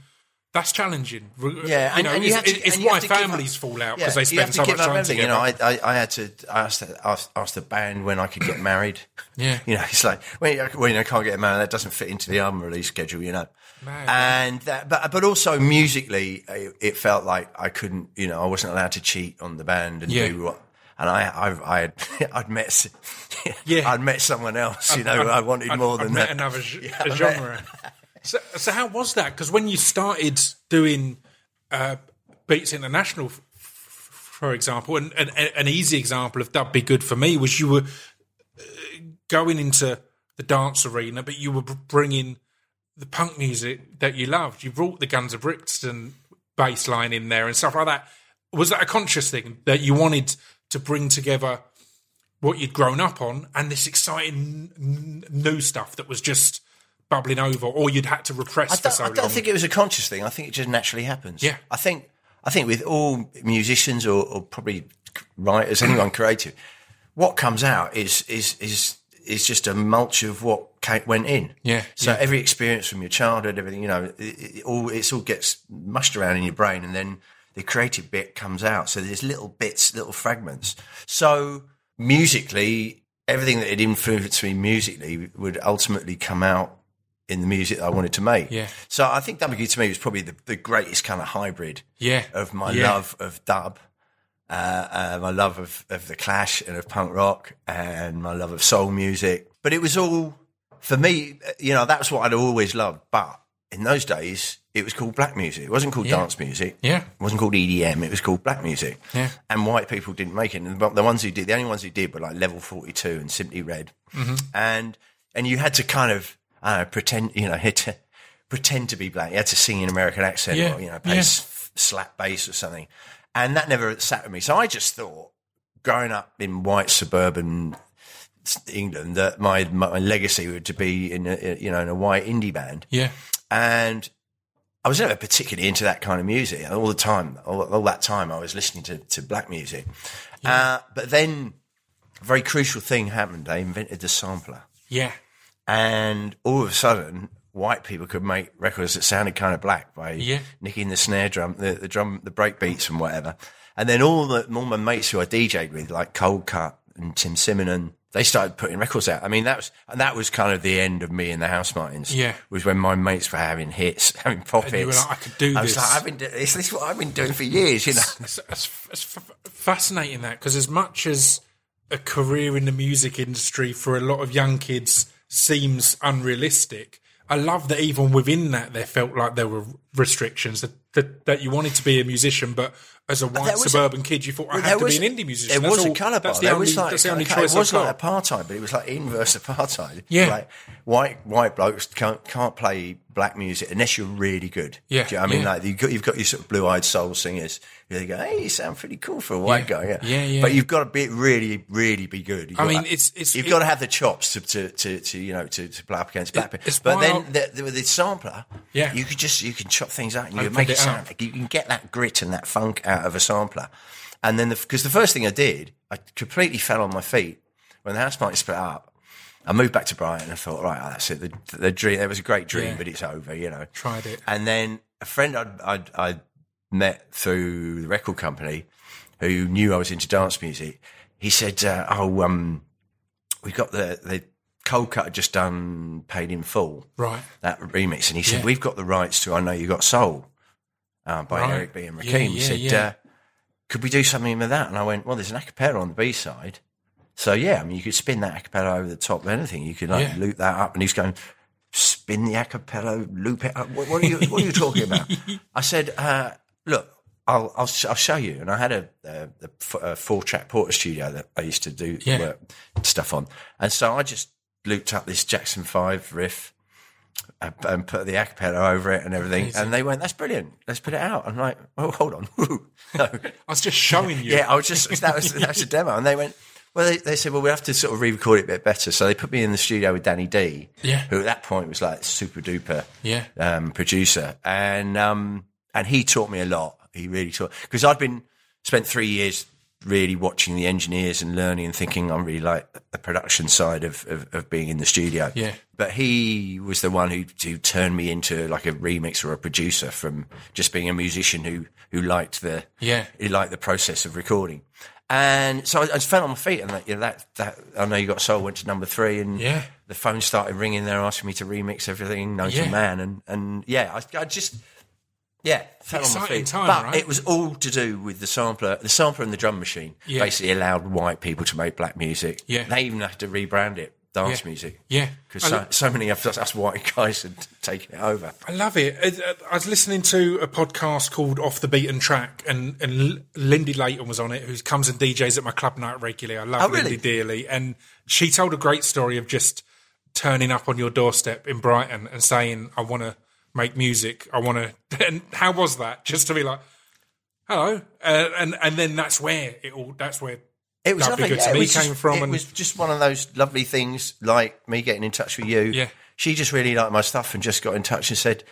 that's challenging. Yeah, you and- know, and you it's, have to- it's and you why have to give up- families fall out Yeah, because they spend so much time everything. together. You know, I, I, I had to ask, ask, ask the band when I could get married. Yeah. You know, it's like, when you, when I can't get married, that doesn't fit into the album release schedule, you know. Mad, and that, but, but also musically, it, it felt like I couldn't, you know, I wasn't allowed to cheat on the band and Yeah. do what, and I, I, I had, I'd met, Yeah. I'd met someone else, you know, I wanted I'd- more I'd than that. another g- I a met- genre. So, so how was that? Because when you started doing uh, Beats International, f- f- for example, and, and, and an easy example of that be good for me was you were uh, going into the dance arena, but you were bringing the punk music that you loved. You brought the Guns of Brixton bass line in there and stuff like that. Was that a conscious thing that you wanted to bring together? what you'd grown up on and this exciting n- new stuff that was just bubbling over or you'd had to repress I for don't, so I long. don't think it was a conscious thing. I think it just naturally happens. Yeah. I think I think with all musicians or, or probably writers, anyone creative, what comes out is is is is just a mulch of what went in. Yeah, So yeah. every experience from your childhood, everything you know, it, it all it's all gets mushed around in your brain, and then the creative bit comes out. So there's little bits, little fragments. So musically, everything that had influenced me musically would ultimately come out in the music that I wanted to make. Yeah. So I think WQ to me was probably the, the greatest kind of hybrid Yeah. of my Yeah. love of dub, uh, uh, my love of, of the Clash and of punk rock, and my love of soul music. But it was all for me. You know, that's what I'd always loved. But in those days, it was called black music. It wasn't called Yeah. dance music. Yeah. It wasn't called EDM. It was called black music. Yeah. And white people didn't make it. And the the ones who did, the only ones who did were like Level 42 and Simply Red. Mm-hmm. And, and you had to kind of, I pretend, you know, had to pretend to be black. You had to sing in American accent Yeah. or, you know, play Yeah. s- slap bass or something. And that never sat with me. So I just thought, growing up in white suburban England, that my, my legacy would to be in a, you know, in a white indie band Yeah. and I was never particularly into that kind of music all the time. All, all that time, I was listening to, to black music. Uh, but then, a very crucial thing happened. They invented the sampler, Yeah. And all of a sudden, white people could make records that sounded kind of black by Yeah. nicking the snare drum, the, the drum, the break beats, and whatever. And then all the all my mates who I DJ'd with, like Coldcut and Tim Simenon they started putting records out. I mean, that was and that was kind of the end of me and the Housemartins. Yeah. was when my mates were having hits, having pop And hits. like, "I could do I was this." like, I've been. do- This, this is what I've been doing for years. You know. It's, it's, it's f- fascinating that because as much as a career in the music industry for a lot of young kids seems unrealistic, I love that even within that there felt like there were restrictions that that, that you wanted to be a musician, but as a white was a- suburban kid, you thought I had to was- be an indie musician. There was all- a colour bar. That's the There only, was like, that's the only okay, choice It was like apartheid, but it was like inverse apartheid. Yeah. like white white blokes can't can't play black music unless you're really good. Yeah, you know I mean, yeah. like you've got you've got your sort of blue eyed soul singers. They go, hey, you sound pretty cool for a white Yeah. guy. Yeah, Yeah, yeah. But you've got to be really, really be good. You've I mean, to- it's- it's- you've it- got to have the chops to to, to, to you know to, to play up against black people. But then the, the, with the sampler, Yeah. you could just you can chop things out and you make it it sound. up. You can get that grit and that funk out of a sampler. And then, because the, first thing I did, I completely fell on my feet when the house party split up. I moved back to Brighton and thought, right, that's it. The, the dream, it was a great dream, Yeah. but it's over, you know. Tried it. And then a friend I'd, I'd, I'd met through the record company who knew I was into dance music, he said, uh, oh, um, we've got the, the Coldcut had just done Paid in Full Right. that remix, and he said, Yeah. "We've got the rights to I Know You Got Soul uh, by Right. Eric B and Rakim." Yeah, he said. Uh, "Could we do something with that?" And I went, "Well, there's an acapella on the B side, so yeah, I mean, you could spin that acapella over the top of anything. You could like loop that up." And he's going, "Spin the acapella, loop it up. What, what are you? What are you talking about?" I said, uh, "Look." I'll, I'll I'll show you. And I had a four track Portastudio that I used to do Yeah. work stuff on, and so I just looped up this Jackson Five riff, and put the acapella over it and everything. And they went, "That's brilliant. Let's put it out." I'm like, "Oh, hold on." no. I was just showing you. Yeah, I was just that was that was a demo, and they went. Well, they, they said, well, we have to sort of re-record it a bit better. So they put me in the studio with Danny D, Yeah. who at that point was like super duper Yeah. um, producer, and um, and he taught me a lot. He really taught because I'd been spent three years really watching the engineers and learning and thinking I'm really like the production side of, of, of being in the studio. Yeah. But he was the one who, who turned me into like a remix or a producer from just being a musician who, who liked the, Yeah. he liked the process of recording. And so I, I just fell on my feet and that, you know, that, that, I know you got soul went to number three and Yeah. the phone started ringing there asking me to remix everything known Yeah. to man. And, and yeah, I, I just, yeah, fell on my feet. time, but right? it was all to do with the sampler. The sampler and the drum machine Yeah. basically allowed white people to make black music. Yeah. They even had to rebrand it dance Yeah. music. Yeah. Because so, lo- so many of us, us white guys had taken it over. I love it. I, I was listening to a podcast called Off the Beaten Track, and, and Lindy Layton was on it, who comes and DJs at my club night regularly. I love Oh, really? Lindy dearly. And she told a great story of just turning up on your doorstep in Brighton and saying, I want to make music. I want to. And how was that? Just to be like, hello. Uh, and, and then that's where it all, that's where It was lovely. yeah, it me was came just, from It and- was just one of those lovely things, like me getting in touch with you. Yeah. She just really liked my stuff and just got in touch and said,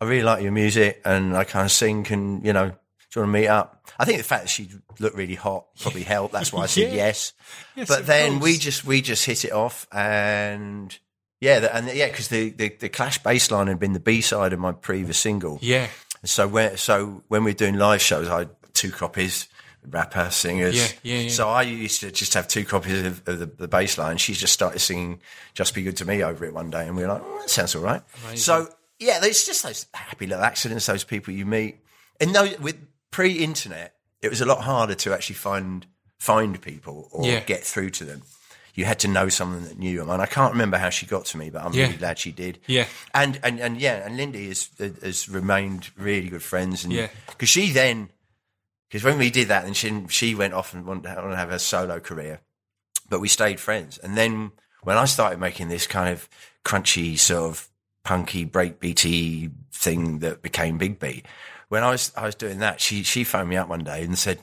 "I really like your music and I kind of sing. and you know? Do you want to meet up?" I think the fact that she looked really hot probably helped. That's why I said Yeah. yes. Yes, but then course. we just we just hit it off and. Yeah, the- and yeah, because the, the, the Clash bass line had been the B side of my previous single. Yeah. So when so when we were doing live shows, I had two copies, rapper, singers. Yeah, yeah, yeah. So I used to just have two copies of, of the, the bass line. She just started singing "Just Be Good to Me" over it one day, and we were like, oh, "That sounds all right." So yeah, it's just those happy little accidents, those people you meet, and those with pre-internet, it was a lot harder to actually find find people or Yeah. get through to them. You had to know someone that knew them, and I can't remember how she got to me, but I'm Yeah. really glad she did. Yeah. and and and yeah, and Lindy has has remained really good friends, and Yeah. because she then because when we did that, and she she went off and wanted to have her solo career, but we stayed friends. And then when I started making this kind of crunchy sort of punky breakbeaty thing that became Big Beat, when I was I was doing that, she she phoned me up one day and said,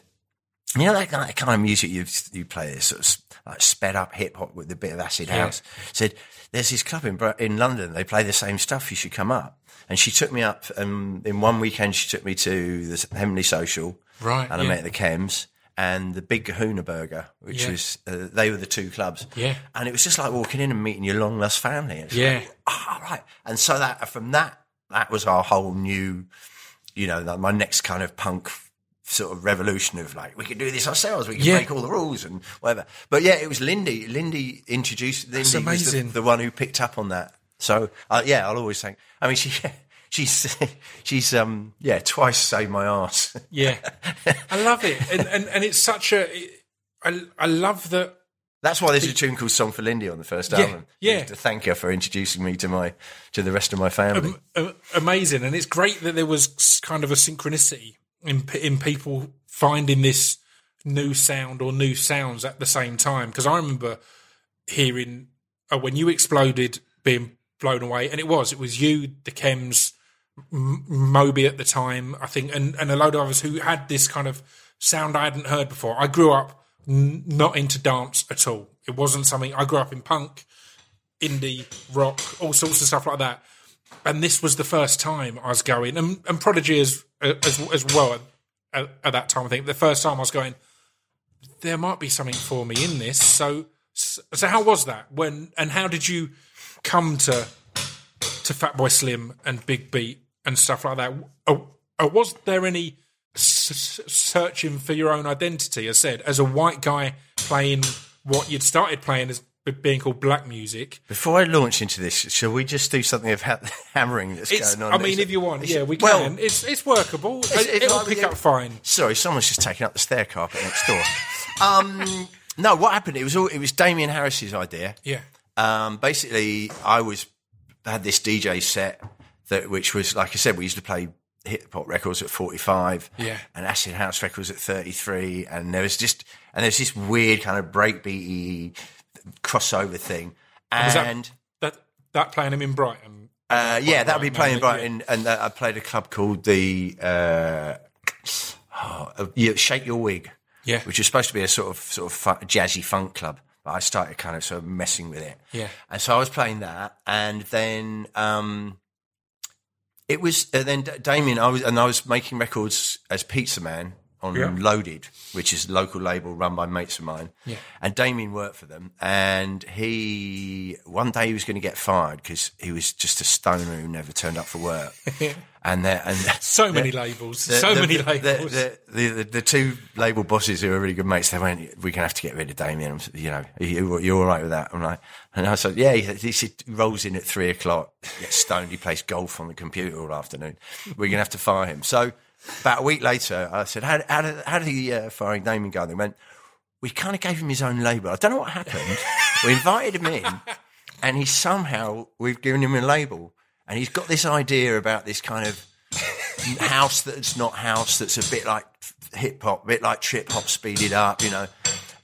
"You know that kind of, kind of music you you play, this sort of like sped up hip hop with a bit of acid house." Said, "There's this club in in London. They play the same stuff. You should come up." And she took me up. Um, in one weekend, she took me to the Heavenly Social, Right, And I met the Chems and the Big Kahuna Burger, which Yeah. was uh, they were the two clubs. Yeah. and it was just like walking in and meeting your long lost family. It's Yeah. like, ah, right. And so that from that that was our whole new, you know, my next kind of punk sort of revolution of like we can do this ourselves, we can Yeah. make all the rules and whatever. But yeah, it was Lindy. Lindy introduced. Lindy was the, amazing. the one who picked up on that. So uh, yeah, I'll always thank. I mean, she she's she's um yeah twice saved my ass. Yeah, I love it, and and, and it's such a. I I love that. That's why there's a tune called "Song for Lindy" on the first album. yeah. to thank her for introducing me to my to the rest of my family. a- amazing, and it's great that there was kind of a synchronicity in in people finding this new sound or new sounds at the same time. Because I remember hearing uh, when you exploded, being blown away, and it was it was you, the Chems, M- Moby at the time, I think, and and a load of others who had this kind of sound I hadn't heard before. I grew up n- not into dance at all. It wasn't something I grew up in punk, indie, rock, all sorts of stuff like that and this was the first time I was going, and, and Prodigy as uh, as as well at, at that time. I think the first time I was going, there might be something for me in this. So so how was that when and how did you come to to Fatboy Slim and Big Beat and stuff like that? Oh, oh, was there any s- searching for your own identity? As said, as a white guy playing what you'd started playing as being called black music. Before I launch into this, shall we just do something about the hammering that's It's, going on? I mean, if you want, yeah, we well, can. It's it's workable. It's- it, will like- pick yeah. up fine. Sorry, someone's just taken up the stair carpet next door. um, no, what happened? It was all, it was Damian Harris's idea. Yeah, Um, basically, I was had this DJ set that, which was like I said, we used to play hip hop records at forty five, Yeah. and acid house records at thirty three, and there was just and there's this weird kind of breakbeaty crossover thing, was that- and. that that playing him in Brighton. Uh, yeah, that would be playing in yeah. Brighton, and uh, I played a club called the uh, oh, uh, yeah, Shake Your Wig, Yeah. which is supposed to be a sort of sort of fu- jazzy funk club. But I started kind of sort of messing with it, Yeah. and so I was playing that, and then um, it was and then Damian. I was and I was making records as Pizza Man on Yeah. Loaded, which is a local label run by mates of mine. Yeah. And Damian worked for them, and he one day he was going to get fired because he was just a stoner who never turned up for work. and there and So many labels. the- so the- many the- labels. The, the, two label bosses who are really good mates, they went, "We're gonna have to get rid of Damian." You know, you, you all right with that? I'm like, and I said, "Yeah." He, he, said- rolls in at three o'clock, gets stoned. He plays golf on the computer all afternoon. We're gonna have to fire him. So about a week later, I said, "How, how did how did the uh, firing Damian go?" And they went, "We kind of gave him his own label. I don't know what happened. we invited him in, and he somehow we've given him a label, and he's got this idea about this kind of." house that's not house that's a bit like hip hop, a bit like trip hop speeded up, you know.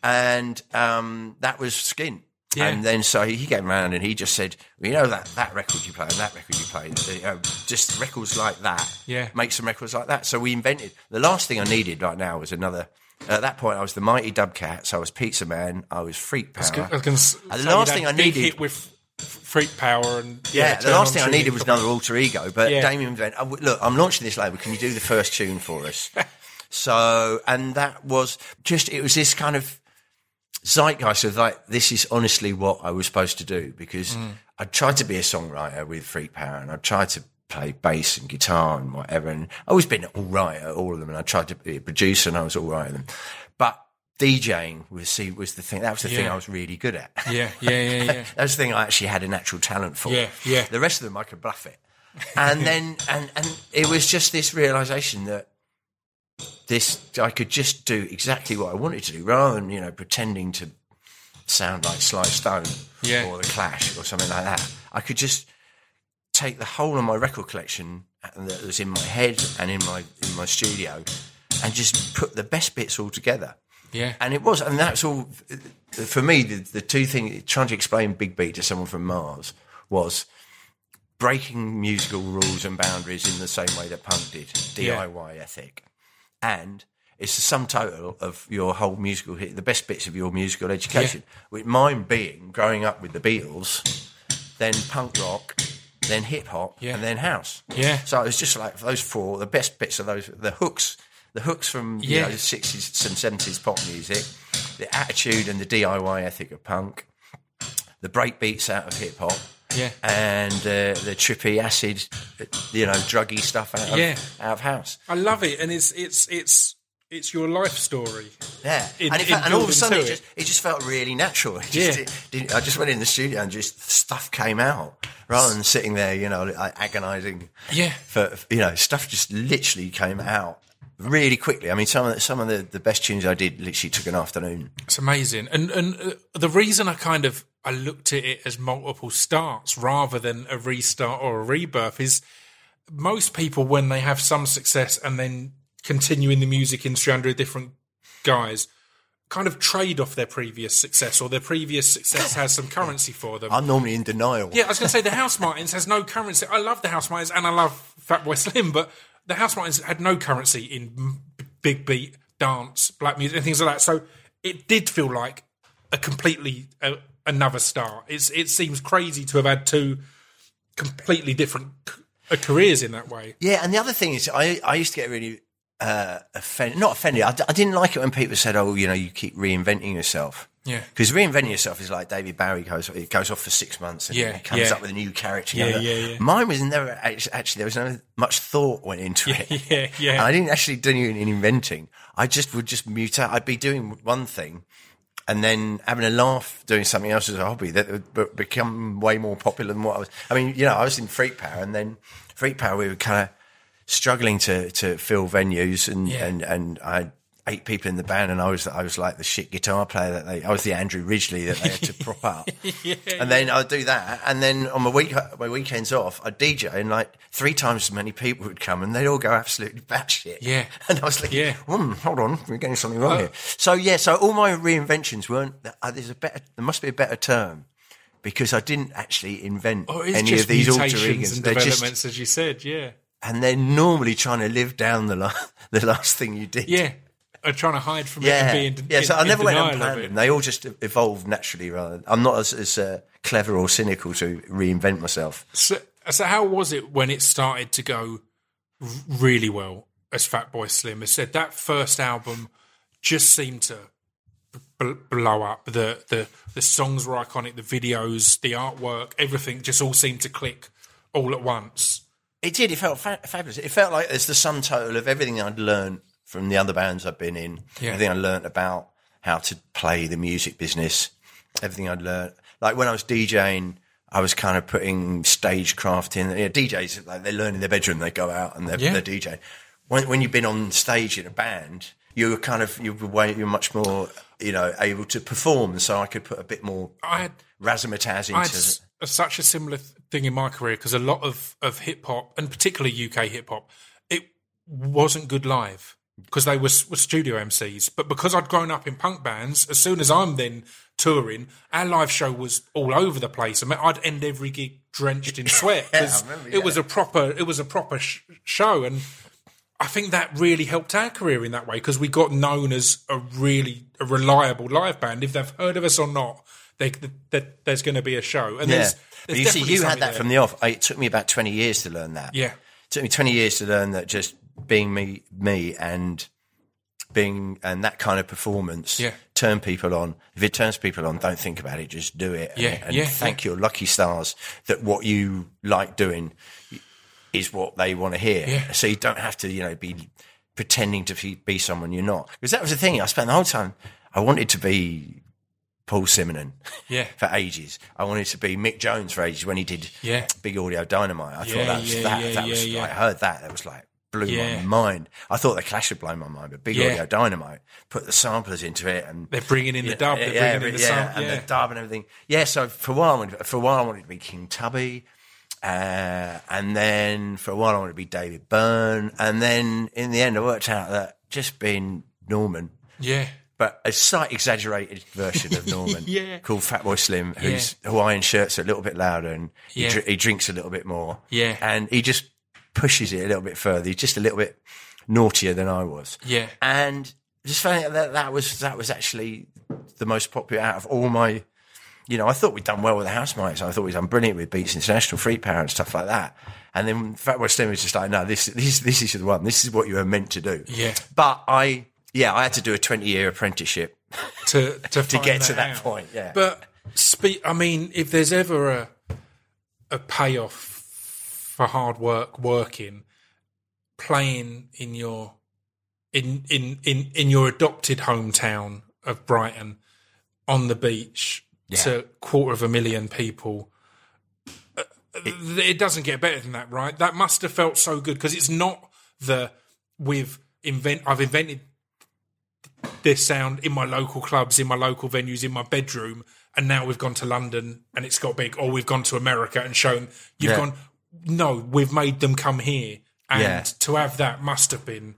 And um, that was Skint. Yeah. And then so he came around and he just said, well, you know that that record you play and that record you play, you uh, know, um, just records like that. Yeah. Make some records like that. So we invented the last thing I needed right now was another. At that point, I was the Mighty Dub Katz. So I was Pizza Man. I was Freak Power. I s- And the last thing I needed- hit with Freak Power and Yeah, the last thing I needed was another alter ego. But Yeah. Damian went, oh, look, I'm launching this label. Can you do the first tune for us? so, and that was just, it was this kind of zeitgeist of like, this is honestly what I was supposed to do because Mm. I tried to be a songwriter with Freak Power and I tried to play bass and guitar and whatever. And I always been all right at all of them. And I tried to be a producer and I was all right at them. But DJing was, see, was the thing, that was the thing I was really good at. Yeah, yeah, yeah, yeah. That was the thing I actually had a natural talent for. Yeah, yeah. The rest of them I could bluff it. And then and and it was just this realization that this I could just do exactly what I wanted to do rather than, you know, pretending to sound like Sly Stone Yeah. or The Clash or something like that. I could just take the whole of my record collection that was in my head and in my in my studio and just put the best bits all together. Yeah. And it was, and that's all for me. The, the two things trying to explain Big Beat to someone from Mars was breaking musical rules and boundaries in the same way that punk did, Yeah. DIY ethic, and it's the sum total of your whole musical hit, the best bits of your musical education. With mine being growing up with the Beatles, then punk rock, then hip hop, Yeah. and then house. Yeah. So it was just like those four, the best bits of those, the hooks, the hooks from you know, the sixties and seventies pop music, the attitude and the DIY ethic of punk, the break beats out of hip hop, Yeah. and uh, the trippy acid, you know, druggy stuff out of, Yeah. out of house. I love it, and it's it's it's it's your life story. Yeah, in- and, felt- and all of a sudden, it just, it just felt really natural. It Yeah. just, it I just went in the studio and just stuff came out rather than sitting there, you know, like agonising. Yeah. for you know, stuff just literally came out really quickly. I mean, some of the, some of the, the best tunes I did literally took an afternoon. It's amazing, and and uh, the reason I kind of I looked at it as multiple starts rather than a restart or a rebirth is most people when they have some success and then continue in the music industry under different guise kind of trade off their previous success or their previous success has some currency for them. I'm normally in denial. Yeah, I was going to say the Housemartins has no currency. I love the Housemartins and I love Fatboy Slim, but the Housemartins had no currency in big beat, dance, black music, and things like that. So it did feel like a completely uh, another start. It's it seems crazy to have had two completely different c- uh, careers in that way. Yeah, and the other thing is, I, I used to get really uh, offended. Not offended. I, d- I didn't like it when people said, "Oh, you know, you keep reinventing yourself." Yeah. because reinventing yourself is like David Bowie goes. It goes off for six months and Yeah, he comes yeah. up with a new character. Yeah, yeah, yeah. Mine was never actually, actually. There was no much thought went into it. Yeah, yeah. And I didn't actually do any inventing. I just would just mute out. I'd be doing one thing. And then having a laugh doing something else as a hobby that would become way more popular than what I was. I mean, you know, I was in Freak Power, and then Freak Power, we were kind of struggling to to fill venues, and Yeah. and and I had eight people in the band, and I was I was like the shit guitar player that they. I was the Andrew Ridgeley that they had to prop up. and then I'd do that, and then on my week my weekends off, I'd DJ, and like three times as many people would come, and they'd all go absolutely batshit. Yeah. and I was like, Yeah. "Hmm, hold on, we're getting something wrong here. So yeah, so all my reinventions weren't. Uh, there's a better. There must be a better term. Because I didn't actually invent it's any of these alter egos. and They're just developments, as you said. Yeah, and they're normally trying to live down the la- the last thing you did. yeah. I'm trying to hide from it yeah, and be in, yeah. So I never went and planned it. them. They all just evolved naturally. Rather, I'm not as, as uh, clever or cynical to reinvent myself. So, so how was it when it started to go really well as Fatboy Slim? I said that first album just seemed to b- blow up. The the the songs were iconic, the videos, the artwork, everything just all seemed to click all at once. It did. It felt fa- fabulous. It felt like it's the sum total of everything I'd learned from the other bands I've been in. Yeah. Everything I learned about how to play the music business. Everything I'd learned. Like when I was DJing, I was kind of putting stagecraft in. Yeah, DJs like they learn in their bedroom. They go out and they're, Yeah. they're DJing. When when you've been on stage in a band, you are kind of you way you're much more you know able to perform. So I could put a bit more I had razzmatazz I had into. s- such a similar th- thing in my career because a lot of, of hip hop and particularly UK hip hop, it wasn't good live because they were, were studio MCs. But because I'd grown up in punk bands, as soon as I'm then touring, our live show was all over the place. I mean, I'd end every gig drenched in sweat because remember, it was a proper it was a proper sh- show and. I think that really helped our career in that way because we got known as a really a reliable live band. If they've heard of us or not, they, they, there's going to be a show. And Yeah. there's, there's you see, you had that there. from the off. It took me about 20 years to learn that. Yeah. It took me 20 years to learn that just being me, me and being, and that kind of performance Yeah. turn people on. If it turns people on, don't think about it. Just do it. Yeah, and yeah, thank your lucky stars that what you like doing is what they want to hear. Yeah. So you don't have to, you know, be pretending to be someone you're not. Because that was the thing. I spent the whole time, I wanted to be Paul Simonon Yeah. for ages. I wanted to be Mick Jones for ages when he did Yeah. Big Audio Dynamite. I Yeah, thought that was yeah, that. yeah, that was. yeah, yeah. I heard that. That was like blew Yeah. my mind. I thought the Clash had blown my mind, but Big Yeah. Audio Dynamite put the samplers into it, and They're bringing in the dub. They're bringing in the yeah, sound. and the dub and everything. Yeah. So for a while, I wanted, for a while, I wanted to be King Tubby. Uh, and then for a while, I wanted to be David Byrne. And then in the end, I worked out that just being Norman yeah. But a slight exaggerated version of Norman Yeah. called Fatboy Slim, whose Hawaiian shirts are a little bit louder and he, dr- he drinks a little bit more. Yeah. And he just pushes it a little bit further. He's just a little bit naughtier than I was. Yeah. And just found out that that was, that was actually the most popular out of all my, you know, I thought we'd done well with the house mics. I thought we'd done brilliant with Beats International, Freak Power and stuff like that. And then Fatboy Slim was just like, no, this, this, this is the one. This is what you were meant to do. Yeah. But I, yeah, I had to do a 20 year apprenticeship To to, to get to that out. point. Yeah. But speak. I mean, if there's ever a a payoff for hard work, working, playing in your in in in in your adopted hometown of Brighton on the beach to quarter of a million people. uh, It doesn't get better than that, right? That must have felt so good because it's not the we've invent I've invented this sound in my local clubs, in my local venues, in my bedroom, and now we've gone to London and it's got big, or we've gone to America and shown you've Yeah. gone. No, we've made them come here, and Yeah. to have that must have been.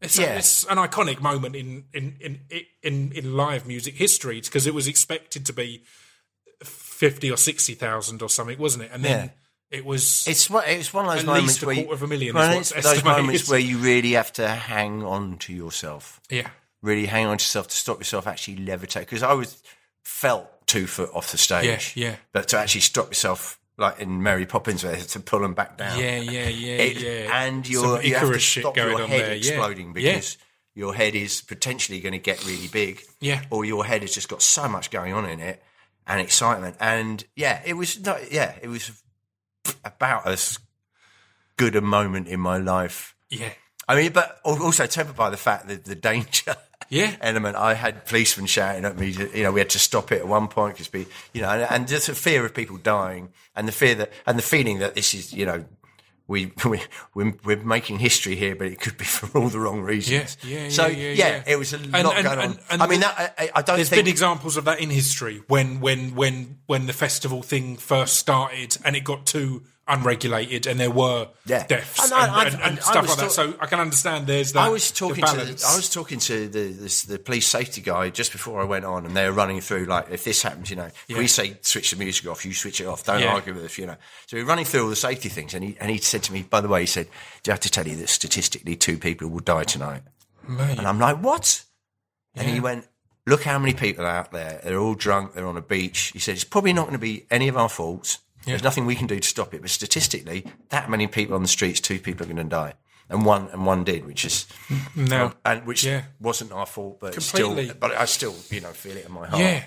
It's, Yeah. it's an iconic moment in in in in, in live music history because it was expected to be fifty or sixty thousand or something, wasn't it? And then it was. It's one, it's one of those moments a where you, quarter of a million well, is what's it's those estimated. moments where you really have to hang on to yourself. yeah, Really hang on to yourself to stop yourself actually levitate. Because I was felt two foot off the stage. Yeah, yeah. But to actually stop yourself, like in Mary Poppins, where to pull them back down. yeah, yeah, yeah, It- yeah. And you're, you have to stop your head there, exploding Yeah. because your head is potentially going to get really big. Yeah. Or your head has just got so much going on in it and excitement. And yeah, it was not, yeah, it was about as good a moment in my life. yeah, I mean, but also tempered by the fact that the danger Yeah. element, I had policemen shouting at me, to- you know, we had to stop it at one point because, you know, and, and just the fear of people dying and the fear that, and the feeling that this is, you know, we, we, we're, we're making history here, but it could be for all the wrong reasons. Yeah, yeah, So, yeah, yeah, yeah. it was a And- lot and- going on. and- and I mean, that, I, I don't There's think. been examples of that in history when when when when the festival thing first started and it got too unregulated and there were Yeah. deaths And and, I- and, I- and stuff like that. So I can understand there's that. I was talking to the. I was talking to the, the the police safety guy just before I went on, and they were running through like if this happens, you know, Yeah. we say switch the music off, you switch it off. Don't Yeah. argue with us, you know. So we were running through all the safety things, and he and he said to me, by the way, he said, "Do you have to tell you that statistically two people will die tonight?" Mate. And I'm like, "What?" And he went, "Look how many people are out there. They're all drunk. They're on a beach." He said, "It's probably not going to be any of our faults. There's nothing we can do to stop it, but statistically, that many people on the streets, two people are going to die." And one and one did, which is no. and which Yeah. wasn't our fault, but Completely. still, but I still, you know, feel it in my heart. yeah.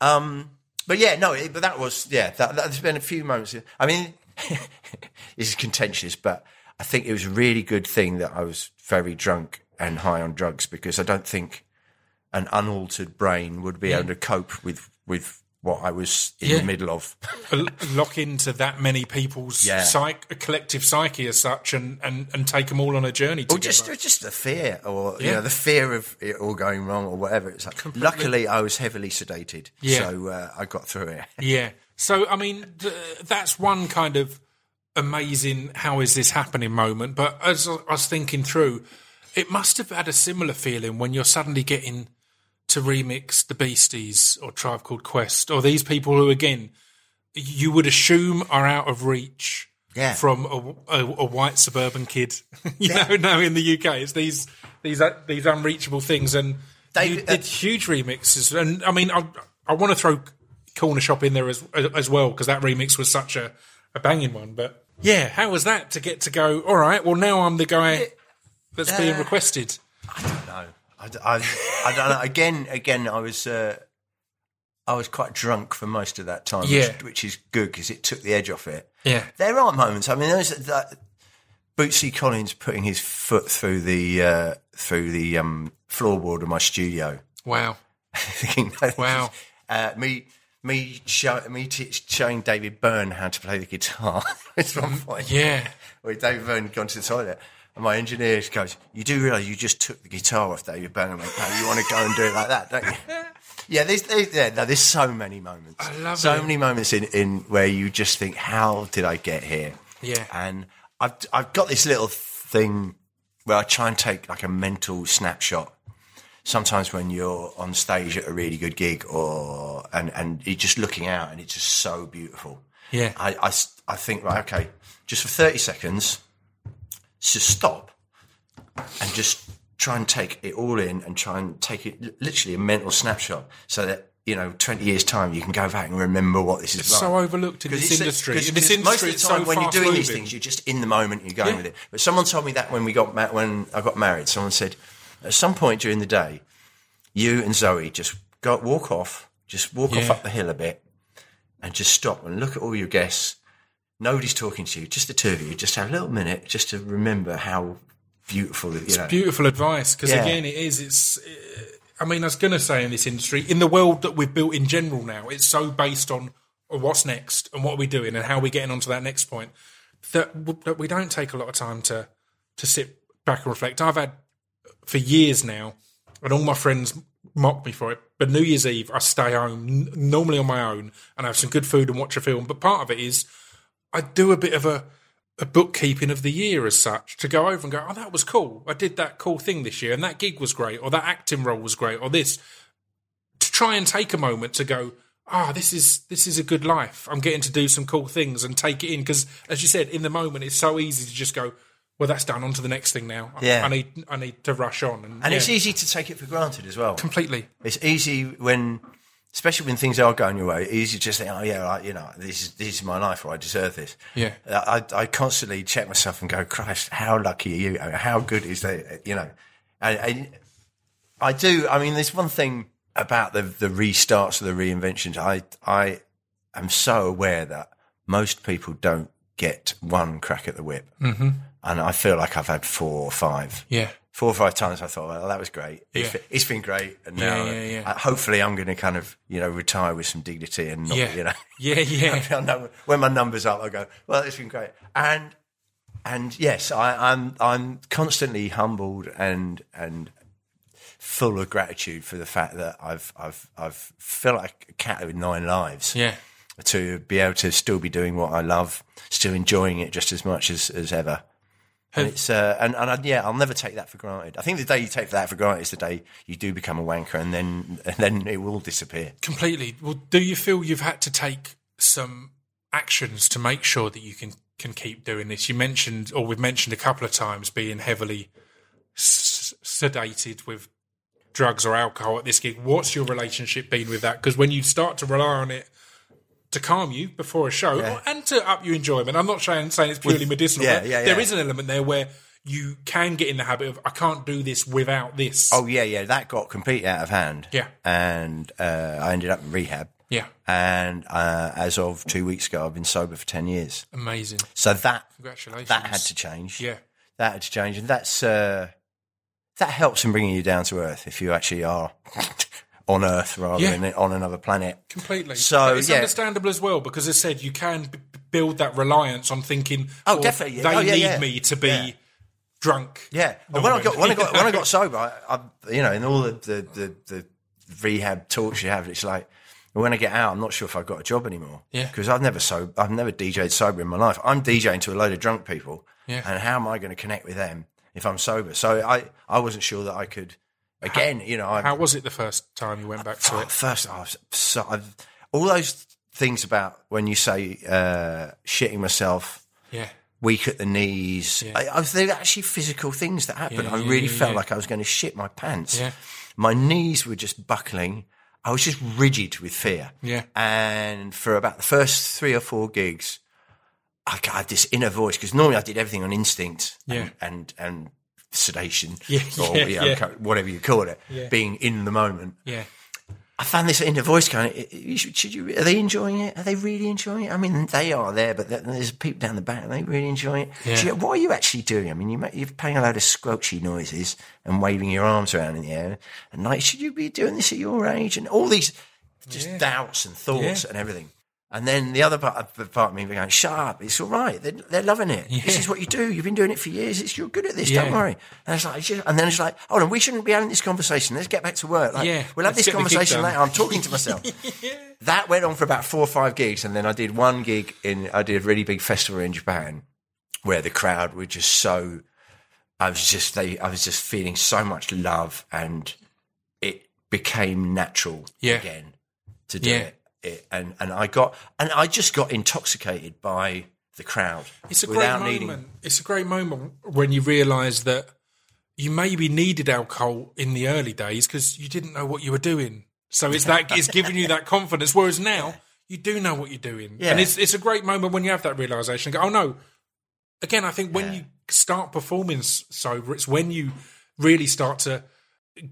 Um, But yeah, no, it- but that was, yeah, that, that, there's been a few moments. I mean, this is contentious, but I think it was a really good thing that I was very drunk and high on drugs because I don't think an unaltered brain would be able to cope with, with what I was in Yeah. the middle of. Lock into that many people's Yeah. psych, collective psyche as such, and, and, and take them all on a journey Or together. just, just the fear, or you know, the fear of it all going wrong, or whatever. It's like, luckily, I was heavily sedated, Yeah. so uh, I got through it. Yeah. So I mean, th- that's one kind of amazing how is this happening moment. But as I was thinking through, it must have had a similar feeling when you're suddenly getting to remix the Beasties or Tribe Called Quest or these people who, again, you would assume are out of reach. Yeah. From a, a, a white suburban kid, you know, now in the UK, it's these these uh, these unreachable things, and They- you did huge remixes. And I mean, I I want to throw Cornershop in there as as well because that remix was such a, a banging one. But yeah, how was that to get to go? All right, well now I'm the guy that's being Uh, requested. No, I, d- I- I don't know. Again, again, I was uh, I was quite drunk for most of that time, Yeah. which, which is good because it took the edge off it. Yeah, There are moments. I mean, there's that Bootsy Collins putting his foot through the uh, through the um, floorboard of my studio, wow, thinking, no, this Wow. is- Uh, me. Me, show, me t- showing David Byrne how to play the guitar. It's one point. yeah, where David Byrne had gone to the toilet. And my engineer goes, You do realise you just took the guitar off David Byrne and went, No, you want to go and do it like that, don't you? Yeah, there's, there's, yeah, no, there's so many moments. I love so it. many moments in, in where you just think, How did I get here? Yeah. And I've, I've got this little thing where I try and take like a mental snapshot. Sometimes when you're on stage at a really good gig or, and, and you're just looking out and it's just so beautiful. Yeah. I I, I think, right, okay, just for 30 seconds, just stop and just try and take it all in and try and take it literally a mental snapshot so that, you know, 20 years' time you can go back and remember what this is It's like. so overlooked in this industry. 'cause- In this industry, most of the time so when you're doing these things, you're just in the moment, you're going Yeah. with it. But someone told me that when we got ma- when I got married, someone said at some point during the day, you and Zoe just go walk off, just walk off up the hill a bit, and just stop and look at all your guests. Nobody's talking to you, just the two of you. Just have a little minute, just to remember how beautiful. You know, Beautiful advice because Yeah. again, it is. It's. uh, I mean, I was going to say in this industry, in the world that we've built in general now, it's so based on what's next and what we're we doing and how we're we getting onto that next point that, w- that we don't take a lot of time to to sit back and reflect. I've had for years now, and all my friends mock me for it. But New Year's Eve, I stay home n- normally on my own and have some good food and watch a film. But part of it is I do a bit of a, a bookkeeping of the year as such to go over and go, oh, that was cool. I did that cool thing this year, and that gig was great, or that acting role was great, or this. To try and take a moment to go, ah, this is this is a good life. I'm getting to do some cool things and take it in because, as you said, in the moment, it's so easy to just go, well, that's done. On to the next thing now. I- Yeah. I need I need to rush on, and, and yeah, it's easy to take it for granted as well. completely. It's easy when, especially when things are going your way. Easy to just think, oh yeah, you know, this is this is my life, or I deserve this. Yeah. I, I constantly check myself and go, Christ, how lucky are you? How good is that? You know, I, I, I do. I mean, there's one thing about the the restarts or the reinventions. I I am so aware that most people don't get one crack at the whip, mm-hmm. and I feel like I've had four or five Yeah, four or five times I thought, well, that was great. It's, Yeah. it's been great. And now, yeah, yeah. uh, hopefully, I'm going to kind of, you know, retire with some dignity and not, you know, yeah, yeah. I know when my numbers up, I go, well, it's been great. And, and yes, I, I'm, I'm constantly humbled and, and full of gratitude for the fact that I've, I've, I've felt like a cat with nine lives yeah. to be able to still be doing what I love, still enjoying it just as much as, as ever. And it's uh, and and I, yeah, I'll never take that for granted. I think the day you take that for granted is the day you do become a wanker, and then and then it will disappear. Completely. Well, do you feel you've had to take some actions to make sure that you can can keep doing this? You mentioned, or we've mentioned a couple of times, being heavily s- sedated with drugs or alcohol at this gig. What's your relationship been with that? Because when you start to rely on it to calm you before a show Yeah. and to up your enjoyment, I'm not saying, saying it's purely medicinal. yeah, yeah, There is an element there where you can get in the habit of I can't do this without this. Oh yeah, yeah, that got completely out of hand. Yeah. and uh, I ended up in rehab. yeah, And uh, as of two weeks ago, I've been sober for ten years. amazing. So that Congratulations. that had to change. Yeah. that had to change, and that's uh, that helps in bringing you down to earth if you actually are on Earth rather Yeah. than on another planet. Completely. So, But it's yeah. understandable as well because, as I said, you can b- build that reliance on thinking, Oh, well, definitely. They Oh, yeah, need me to be drunk. Yeah, when I got when I got when I got sober, I, I you know, in all the, the the the rehab talks you have, it's like when I get out, I'm not sure if I've got a job anymore. Yeah. because I've never so I've never DJed sober in my life. I'm DJing to a load of drunk people, Yeah. and how am I going to connect with them if I'm sober? So I I wasn't sure that I could. Again, you know, I, How was it the first time you went back to it? First, I was so I've, all those things about when you say uh, shitting myself, Yeah. weak at the knees. Yeah. I, I they're actually physical things that happened. Yeah, I really yeah, felt like I was going to shit my pants. Yeah. My knees were just buckling. I was just rigid with fear. Yeah. And for about the first three or four gigs, I had this inner voice because normally I did everything on instinct Yeah. and, and, and sedation Yeah, or yeah, you know, yeah. whatever you call it, being in the moment. Yeah. I found this in inner voice going, "I- I- should, should you, are they enjoying it? Are they really enjoying it? I mean, they are there, but there's people down the back. Are they really enjoying it? You- what are you actually doing? I mean, you, you're playing a load of squelchy noises and waving your arms around in the air. And like, should you be doing this at your age? And all these just doubts and thoughts and everything. And then the other part, the part of me going, shut up, it's all right. They're, they're loving it. This is what you do. You've been doing it for years. It's, you're good at this. Yeah. Don't worry. And it's like, it's just- and then it's like, hold on, we shouldn't be having this conversation. Let's get back to work. Like, Yeah, we'll have this get the gig conversation later. I'm talking to myself. That went on for about four or five gigs, and then I did one gig in. I did a really big festival in Japan, where the crowd were just so. I was just they. I was just feeling so much love, and it became natural Yeah. again to do Yeah. it. It. And and I got and I just got intoxicated by the crowd. It's a great moment. needing. It's a great moment when you realise that you maybe needed alcohol in the early days because you didn't know what you were doing. So it's that it's giving you that confidence. Whereas now you do know what you're doing, Yeah. and it's it's a great moment when you have that realization. Go, oh no! Again, I think when you start performing sober, it's when you really start to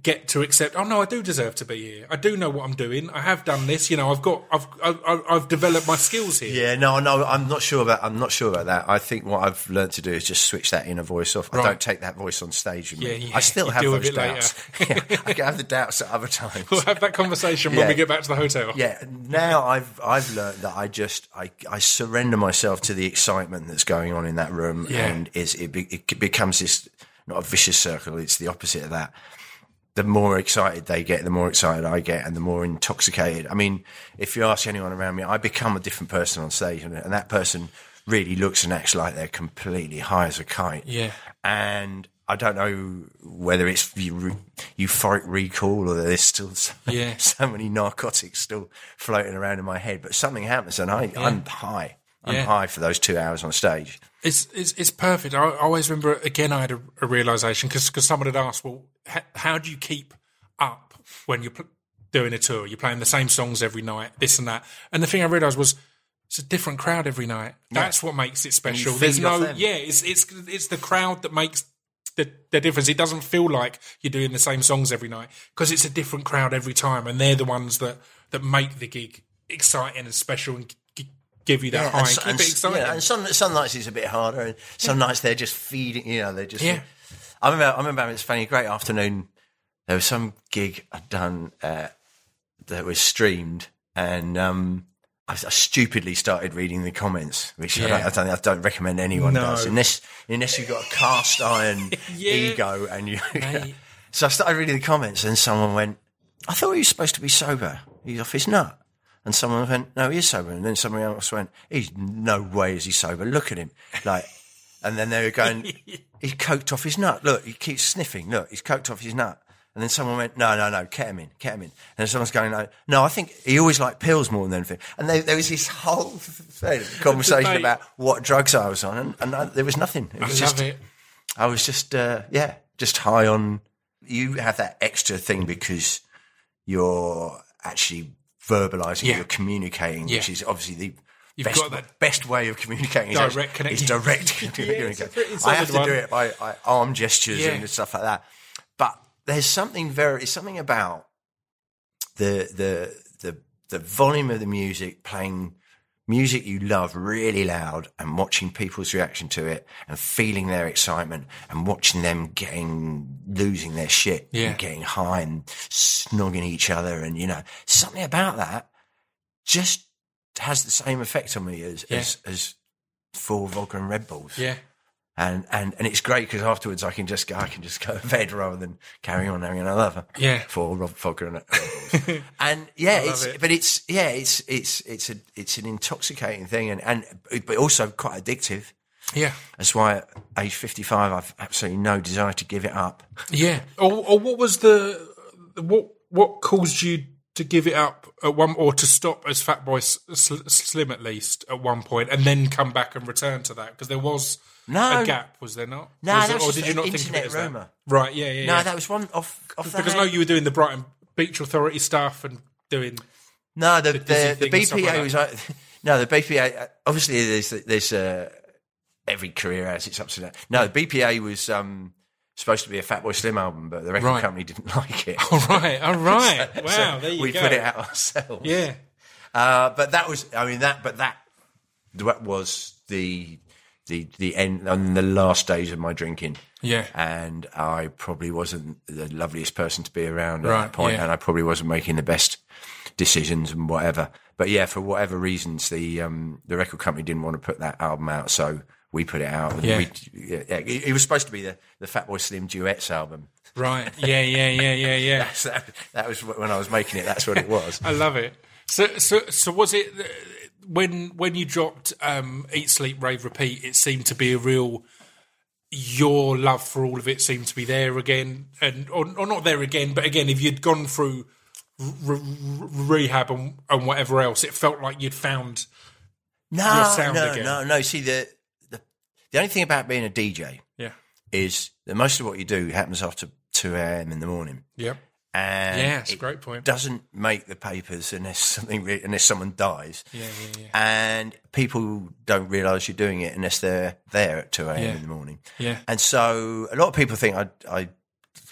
get to accept. Oh no, I do deserve to be here. I do know what I'm doing. I have done this. You know, I've got, I've, I've, I've developed my skills here. Yeah, no, no, I'm not sure about. I'm not sure about that. I think what I've learned to do is just switch that inner voice off. I don't take that voice on stage with me. Yeah, yeah, I still have those doubts. yeah, I can have the doubts at other times. We'll have that conversation when Yeah. we get back to the hotel. yeah, now I've I've learned that I just I, I surrender myself to the excitement that's going on in that room, and is it, be, it becomes this not a vicious circle. It's the opposite of that. The more excited they get, the more excited I get, and the more intoxicated. I mean, if you ask anyone around me, I become a different person on stage, and, and that person really looks and acts like they're completely high as a kite. Yeah. and I don't know whether it's eu- euphoric recall or there's still so, Yeah. so many narcotics still floating around in my head, but something happens and I, I'm high. I'm Yeah. high for those two hours on stage. It's, it's it's perfect. I, always remember again. I had a, a realization because because someone had asked, "Well, h- how do you keep up when you're pl- doing a tour? You're playing the same songs every night, this and that." And the thing I realized was it's a different crowd every night. That's what makes it special. There's no, them. yeah, it's it's it's the crowd that makes the, the difference. It doesn't feel like you're doing the same songs every night because it's a different crowd every time, and they're the ones that that make the gig exciting and special and give you that high and, s- keep it exciting. yeah, and some some nights it's a bit harder, and some nights they're just feeding. You know, they're just. Yeah. I remember. I remember. It's funny. Great afternoon. There was some gig I'd done uh, that was streamed, and um, I, I stupidly started reading the comments, which I, don't, I don't. I don't recommend anyone No. does unless unless you've got a cast iron Yeah. ego and you. So I started reading the comments, and someone went, "I thought he was supposed to be sober. He's off his nut." And someone went, no, he is sober. And then someone else went, he's no way is he sober. Look at him. Like, and then they were going, he's coked off his nut. Look, he keeps sniffing. Look, he's coked off his nut. And then someone went, no, no, no, ketamine, ketamine. And then someone's going, no, no, I think he always liked pills more than anything. And they, there was this whole thing, conversation about what drugs I was on. And, and I, there was nothing. It I was love just, it. I was just, uh, yeah, just high on. You have that extra thing because you're actually verbalizing, Yeah. you're communicating, which is obviously the You've best, got that- best way of communicating. is Direct actually- connection. Is direct Yeah, it's a communication. pretty I have to one. do it by, by arm gestures Yeah. and stuff like that. But there's something very, it's something about the the the the volume of the music playing music you love really loud and watching people's reaction to it and feeling their excitement and watching them getting losing their shit Yeah. and getting high and snogging each other and you know something about that just has the same effect on me as Yeah. as, as four vodka and Red Bulls Yeah. And and and it's great because afterwards I can just go I can just go to bed rather than carry on having another Yeah. for Rob Fogger and and yeah it's it. but it's yeah it's it's it's a it's an intoxicating thing and and but also quite addictive Yeah. that's why at age 55 I've absolutely no desire to give it up Yeah. Or, or what was the what what caused you to give it up at one or to stop as Fatboy S- Sl- Slim at least at one point and then come back and return to that because there was No. a gap, was there not? No, Was that it- was or just did you an not think of internet it as that? Right. Yeah. Yeah. no yeah. that was one off off the because know you were doing the Brighton Beach Authority stuff and doing No, the the, the, stuff BPA like was like, no, the BPA. Obviously, there's there's uh, every career has its ups and downs. No, the BPA was um, supposed to be a Fatboy Slim album, but the record Right. company didn't like it. all right, all right. Wow, So there you go. we go. put it out ourselves. Yeah. Uh, but that was, I mean, that, but that, that was the, the, the end on the last days of my drinking. Yeah. And I probably wasn't the loveliest person to be around at Right, that point, yeah. And I probably wasn't making the best decisions and whatever. But yeah, for whatever reasons, the, um, the record company didn't want to put that album out. So we put it out. Yeah. we, yeah, yeah, it, it was supposed to be the, the Fatboy Slim duets album. Right. Yeah. Yeah. Yeah. Yeah. Yeah. That, that was when I was making it. That's what it was. I love it. So, so, so was it uh, when when you dropped um, Eat, Sleep, Rave, Repeat? It seemed to be a real. Your love for all of it seemed to be there again, and or, or not there again, but again, if you'd gone through re- re- rehab and, and whatever else, it felt like you'd found. No, your sound no, again. no, no. See, the, the the only thing about being a DJ Yeah. is that most of what you do happens after two a.m. in the morning, Yep. And Yeah, it's a great point. doesn't make the papers unless something re- unless someone dies, Yeah. Yeah. Yeah. and people don't realise you're doing it unless they're there at two a.m. Yeah. in the morning. Yeah. And so a lot of people think I I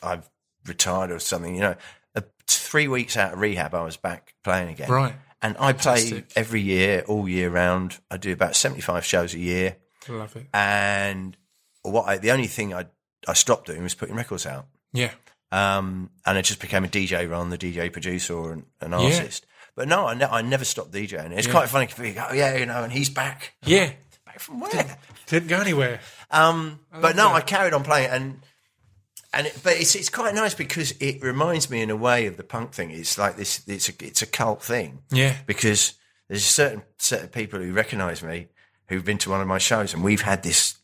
I've retired or something. You know, uh, three weeks out of rehab, I was back playing again. Right. And I play every year, all year round. I do about seventy-five shows a year, Love it. and what I, the only thing I I stopped doing was putting records out. Yeah. Um, and I just became a DJ rather than the DJ producer or an, an artist. But no, I, ne- I never stopped DJing. It's Yeah. quite funny to be, oh yeah, you know, and he's back. Yeah. Back from where? Didn't go anywhere. Um, but no, that. I carried on playing, and and it, but it's it's quite nice because it reminds me in a way of the punk thing. It's like this. It's a it's a cult thing. Yeah. because there's a certain set of people who recognise me who've been to one of my shows, and we've had this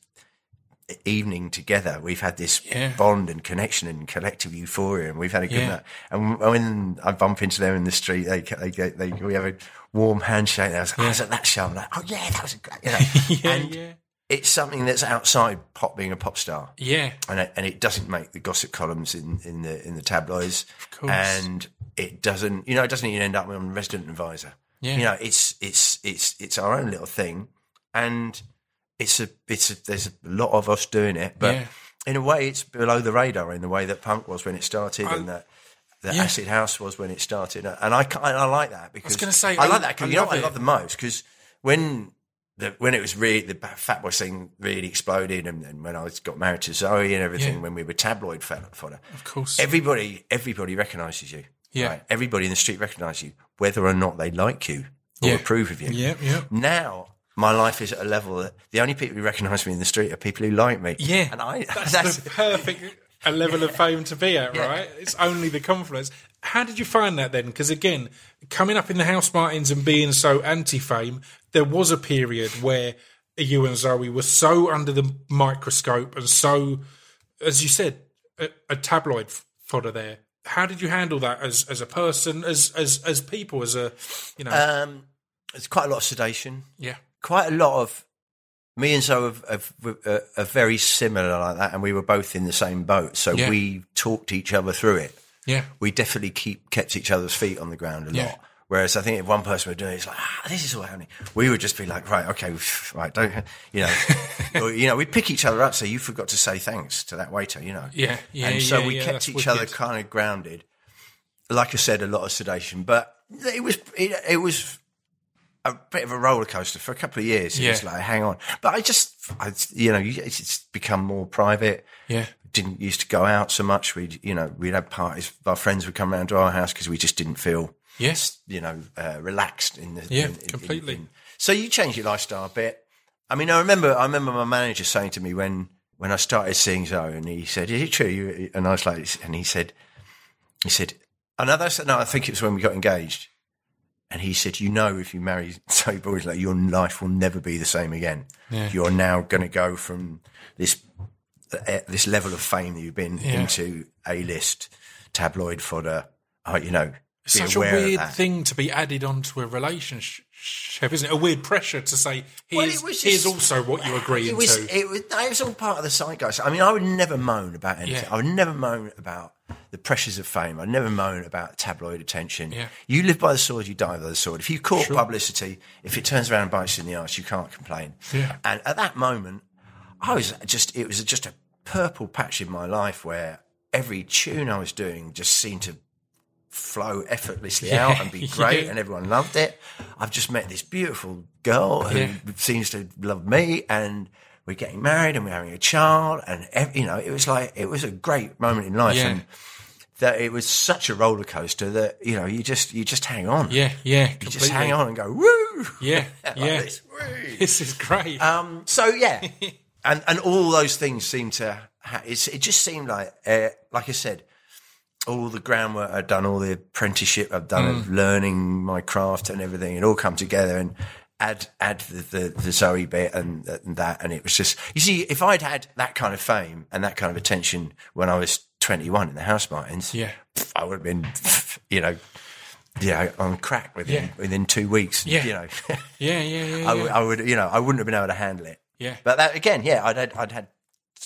evening together. We've had this Yeah. bond and connection and collective euphoria, and we've had a good Yeah. night. And when I bump into them in the street, they they get they we have a warm handshake. I was, like, oh, I was at that show. I'm like, oh yeah, that was a great, you know. Yeah. and yeah. it's something that's outside pop being a pop star Yeah. and it, and it doesn't make the gossip columns in, in the in the tabloids, course. and it doesn't you know it doesn't even end up on resident advisor. Yeah. You know, it's it's it's it's our own little thing, and it's a it's a, there's a lot of us doing it, but Yeah. in a way, it's below the radar in the way that punk was when it started, and that. That Yeah. acid house was when it started, and I I like that because I was gonna say, I I- like that because you know what I love the most because when the, when it was really the Fatboy thing really exploded, and, and when I was, got married to Zoe and everything, Yeah. when we were tabloid fodder, Of course. everybody everybody recognises you. Yeah. Everybody in the street recognises you, whether or not they like you or Yeah. approve of you. yeah. Yeah. Now my life is at a level that the only people who recognise me in the street are people who like me. Yeah. and I That's, that's, the perfect a level of fame to be at, Yeah. right? It's only the confidence. How did you find that then? Because again, coming up in the Housemartins and being so anti-fame, there was a period where you and Zoe were so under the microscope and so, as you said, a, a tabloid f- fodder there. How did you handle that as as a person, as as as people, as a you know? um, there's quite a lot of sedation. yeah, quite a lot of me and Zoe are, are, are, are very similar like that, and we were both in the same boat, so Yeah. we talked each other through it. yeah, We definitely keep kept each other's feet on the ground a Yeah. lot. Whereas I think if one person were doing it, it's like, ah, this is all happening. We would just be like, right, okay, right, don't, you know, or, you know, we'd pick each other up. So you forgot to say thanks to that waiter, you know. yeah, yeah. and so yeah, we kept each other kind of grounded. Like I said, a lot of sedation, but it was it, it was a bit of a roller coaster for a couple of years. It was like, hang on, but I just, I, you know, it's it's become more private. Yeah, Didn't used to go out so much. We, would you know, we'd have parties. Our friends would come round to our house because we just didn't feel, yes, you know, uh, relaxed in the Yeah, in- in- completely. in- so you change your lifestyle a bit. I mean, I remember, I remember my manager saying to me when when I started seeing Zoe, and he said, "Is it true?" You, and I was like, and he said, he said, "I know that's no, I think it was when we got engaged." And he said, "You know, if you marry Zoe Boysley, your life will never be the same again. Yeah. You're now going to go from this uh, this level of fame that you've been Yeah. into a list tabloid fodder. Uh, you know, be such a weird thing to be added onto a relationship, isn't it? A weird pressure to say, Well, here's, here's just- also what you agree It was, to. it was, it was all part of the zeitgeist. I mean, I would never moan about anything. Yeah. I would never moan about the pressures of fame. I'd never moan about tabloid attention. Yeah. You live by the sword, you die by the sword. If you caught publicity, if it turns around and bites you in the arse, you can't complain. Yeah. And at that moment, I was just, it was just a purple patch in my life where every tune I was doing just seemed to flow effortlessly Yeah. out and be great Yeah. and everyone loved it. I've just met this beautiful girl who Yeah. seems to love me and we're getting married and we're having a child and you know it was like it was a great moment in life and that it was such a roller coaster that you know you just you just hang on yeah, yeah, you completely. just hang on and go woo Yeah, Like yeah. this, woo. This is great. Um, so yeah, and and all those things seem to. Ha- it's, it just seemed like, uh, like I said, all the groundwork I'd done, all the apprenticeship I've done of mm. learning my craft and everything, it all come together and add add the the, the Zoe bit and, and that, and it was just. You see, if I'd had that kind of fame and that kind of attention when I was twenty one in the Housemartins, yeah, I would have been, you know. Yeah, on crack within Yeah. within two weeks. Yeah. you know, yeah, yeah, yeah. I, yeah. would- I would, you know, I wouldn't have been able to handle it. yeah. But that again, yeah, I'd had, I'd had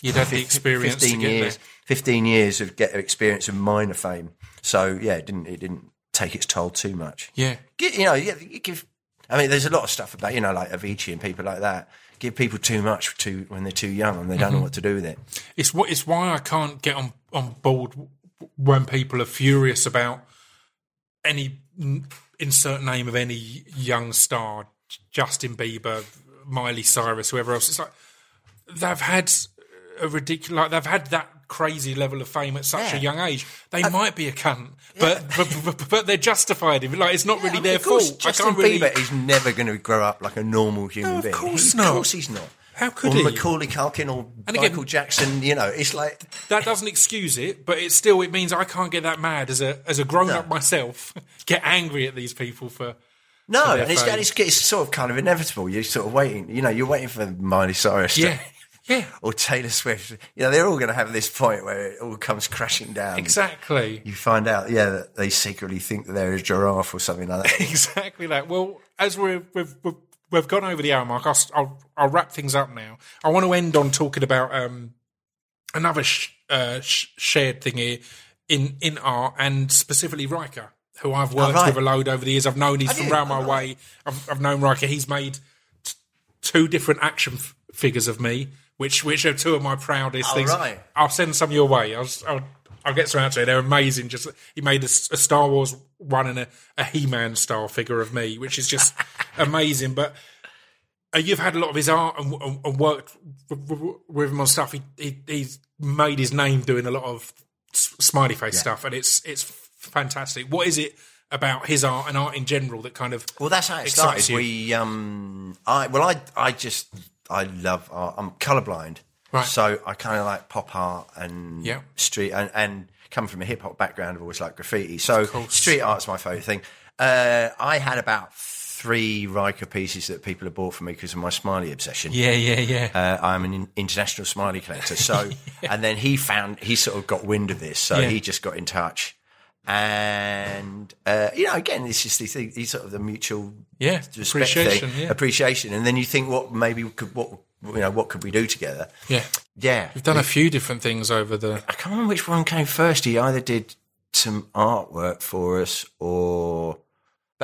You'd had the experience to fifteen get years, there. fifteen years of get experience of minor fame. So yeah, it didn't it didn't take its toll too much. Yeah, Gi- You know, yeah, you give. I mean, there's a lot of stuff about you know, like Avicii and people like that. Give people too much too when they're too young and they don't know Mm-hmm. what to do with it. it's what it's why I can't get on on board when people are furious about any insert name of any young star, Justin Bieber, Miley Cyrus, whoever else. It's like they've had a ridiculous, like they've had that crazy level of fame at such Yeah. a young age. They might be a cunt, but, but, but but they're justified. in. Like it's not really I mean, their of course, fault. Justin I can't really. Bieber is never going to grow up like a normal human No, of being. course He- not. Of course he's not. How could or he? Macaulay Culkin or And again- Michael Jackson, you know, it's like that doesn't excuse it, but it still it means I can't get that mad as a as a grown up myself. Get angry at these people for no, and it's, and it's, it's sort of kind of inevitable. You're sort of waiting, you know, you're waiting for Miley Cyrus, to- yeah or Taylor Swift. You know, they're all going to have this point where it all comes crashing down. exactly You find out, yeah, that they secretly think that they're a giraffe or something like that. exactly that. Well, as we've we've we've, we've gone over the hour mark, I'll, I'll I'll wrap things up now. I want to end on talking about um another sh- uh, sh- shared thing here in in art and specifically Ryca. Who I've worked right. with a load over the years. I've known he's from round my Oh, way. I've, I've known Ryca. He's made t- two different action f- figures of me, which which are two of my proudest Oh, things. right. I'll send some your way. I'll, I'll, I'll get some out to you. They're amazing. Just he made a Star Wars one and a, a He-Man style figure of me, which is just amazing. But uh, you've had a lot of his art and, and, and worked w- w- with him on stuff. He, he he's made his name doing a lot of s- smiley face stuff, and it's it's fantastic. What is it about his art and art in general that kind of Well, that's how it started. you. We, um, I, well, I, I just, I love art. I'm colourblind, Right. so I kind of like pop art and Yeah. street, and, and come from a hip hop background. I've always liked graffiti, so street art's my favourite thing. Uh, I had about three Ryca pieces that people have bought for me because of my smiley obsession. yeah yeah yeah Uh, I'm an in- international smiley collector. So, and then he found, he sort of got wind of this. So Yeah. he just got in touch. And, uh, you know, again, it's just the thing, he's sort of the mutual Yeah, appreciation, thing, yeah. appreciation. And then you think, what maybe could, what, you know, what could we do together? yeah. Yeah. We've done a few different things over the I can't remember which one came first. He either did some artwork for us or,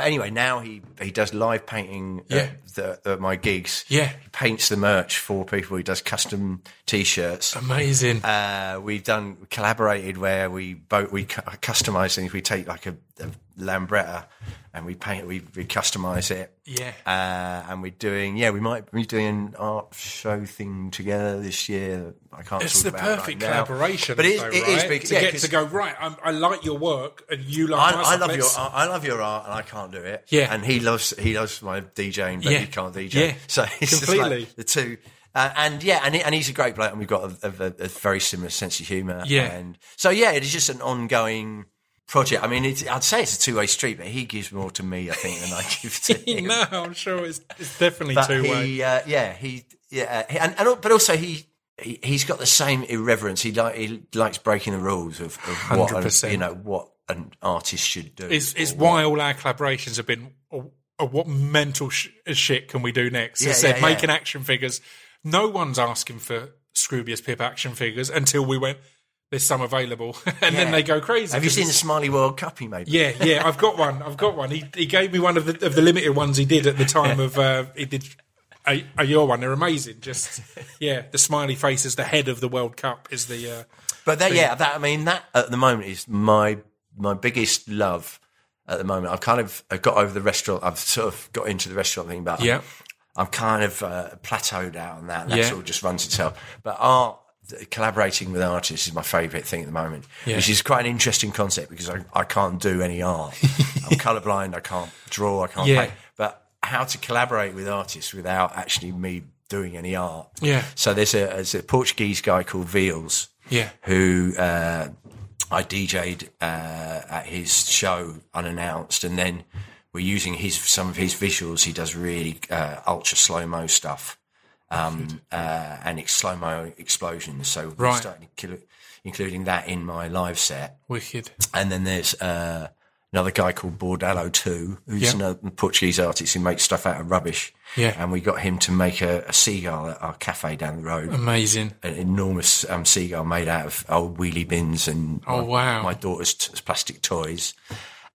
but anyway, now he, he does live painting Yeah. at, the, at my gigs. Yeah. He paints the merch for people. He does custom t-shirts. amazing. Uh, we've done collaborated where we both we cu- customize things. We take like a, a Lambretta and we paint. We we customize it. Yeah. Uh, and we're doing yeah. We might be doing an art show thing together this year. I can't. It's talk the about perfect right now. collaboration, But it is. though, it is right? big, to yeah, get to go right. I'm, I like your work, and you like my I, I love your Let's- I love your art and I can't do it. Yeah. and he loves he loves my DJing, but Yeah. he can't DJ. Yeah. so it's just Completely. like the two. Uh, and yeah, and, he, and he's a great bloke, and we've got a, a, a very similar sense of humour. Yeah. and so yeah, it is just an ongoing project. I mean, it's, I'd say it's a two way street, but he gives more to me, I think, than I give to him. no, I'm sure it's, it's definitely two way. uh, yeah, he, yeah, he- and, and but also he. He, he's got the same irreverence. He like he likes breaking the rules of, of what an, you know what an artist should do. It's, it's why all our collaborations have been. Oh, oh, what mental sh- shit can we do next? Yeah, As I said, yeah, yeah. making action figures. No one's asking for Scroobius Pip action figures until we went. There's some available, and then they go crazy. Have you seen the Smiley World Cup he made? Yeah, yeah, I've got one. I've got one. He he gave me one of the of the limited ones he did at the time of uh, he did a, a your one. They're amazing. Just yeah, the smiley face is the head of the World Cup. Is the uh, But that, yeah, that I mean, that at the moment is my my biggest love at the moment. I've kind of I've got over the restaurant. I've sort of got into the restaurant thing, but Yeah. I'm kind of uh, plateaued out on that. That Yeah. sort of just runs itself. But art, collaborating with artists is my favourite thing at the moment, Yeah. which is quite an interesting concept because I, I can't do any art. I'm colourblind. I can't draw. I can't Yeah. paint. But how to collaborate with artists without actually me doing any art? Yeah. So there's a, there's a Portuguese guy called Vhils yeah who uh, I DJ'd uh, at his show unannounced, and then we're using his some of his visuals. He does really uh, ultra slow mo stuff, um, uh, and slow mo explosions. So we're Right. starting to kill it, including that in my live set. wicked. And then there's uh, another guy called Bordalo II, who's Yeah. another Portuguese artist who makes stuff out of rubbish. Yeah. and we got him to make a, a seagull at our cafe down the road Amazing. an enormous um, seagull made out of old wheelie bins and Oh, my, wow. my daughter's t- plastic toys.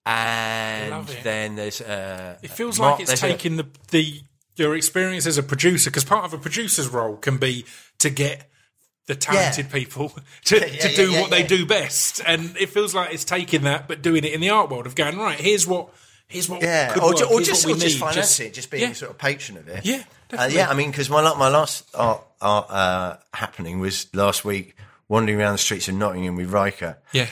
And then there's uh, It feels Mark- like it's there's a- taking the the your experience as a producer because part of a producer's role can be to get the talented people to, Yeah, to do yeah, what they do best, and it feels like it's taking that but doing it in the art world of going right. Here's what. Here's what. Yeah, or, work, or just or just it, just being yeah. sort of patron of it. Yeah, Uh, yeah. I mean, because my my last art, art uh, happening was last week, wandering around the streets of Nottingham with Ryca, Yeah,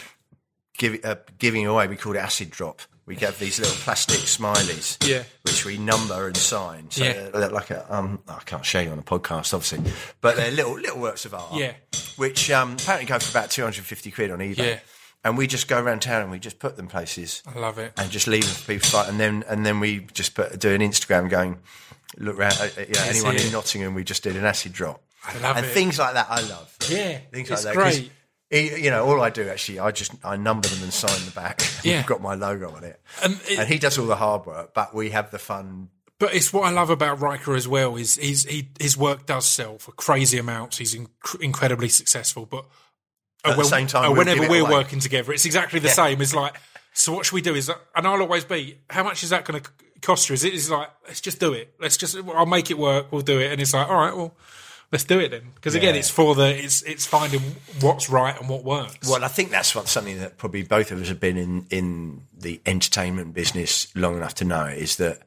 give, uh, giving away. We called it acid drop. We gave these little plastic smileys, Yeah. which we number and sign. So Yeah. they're, like a um, I can't show you on a podcast, obviously, but they're little little works of art. Yeah. which um, apparently go for about two hundred and fifty quid on eBay. Yeah. And we just go around town and we just put them places I love it. and just leave them for people to fight. And then and then we just put, do an Instagram going, look around. Uh, uh, yeah, anyone in Nottingham, we just did an acid drop. I love and it. things like that, I love. Yeah, things it's like that. great. He, you know, all I do actually, I just I number them and sign the back. Yeah. I've got my logo on it, And it- and he does all the hard work, but we have the fun. But it's what I love about Ryca as well is he's, he his work does sell for crazy amounts. He's inc- incredibly successful, but uh, At the same time, uh, we'll whenever we're away. working together, it's exactly the same. It's like, so what should we do? Is and I'll always be, how much is that going to cost you? Is it is like, let's just do it. Let's just, I'll make it work. We'll do it. And it's like, all right, well, let's do it then. Because again, Yeah. it's for the, it's it's finding what's right and what works. Well, I think that's what something that probably both of us have been in in the entertainment business long enough to know is that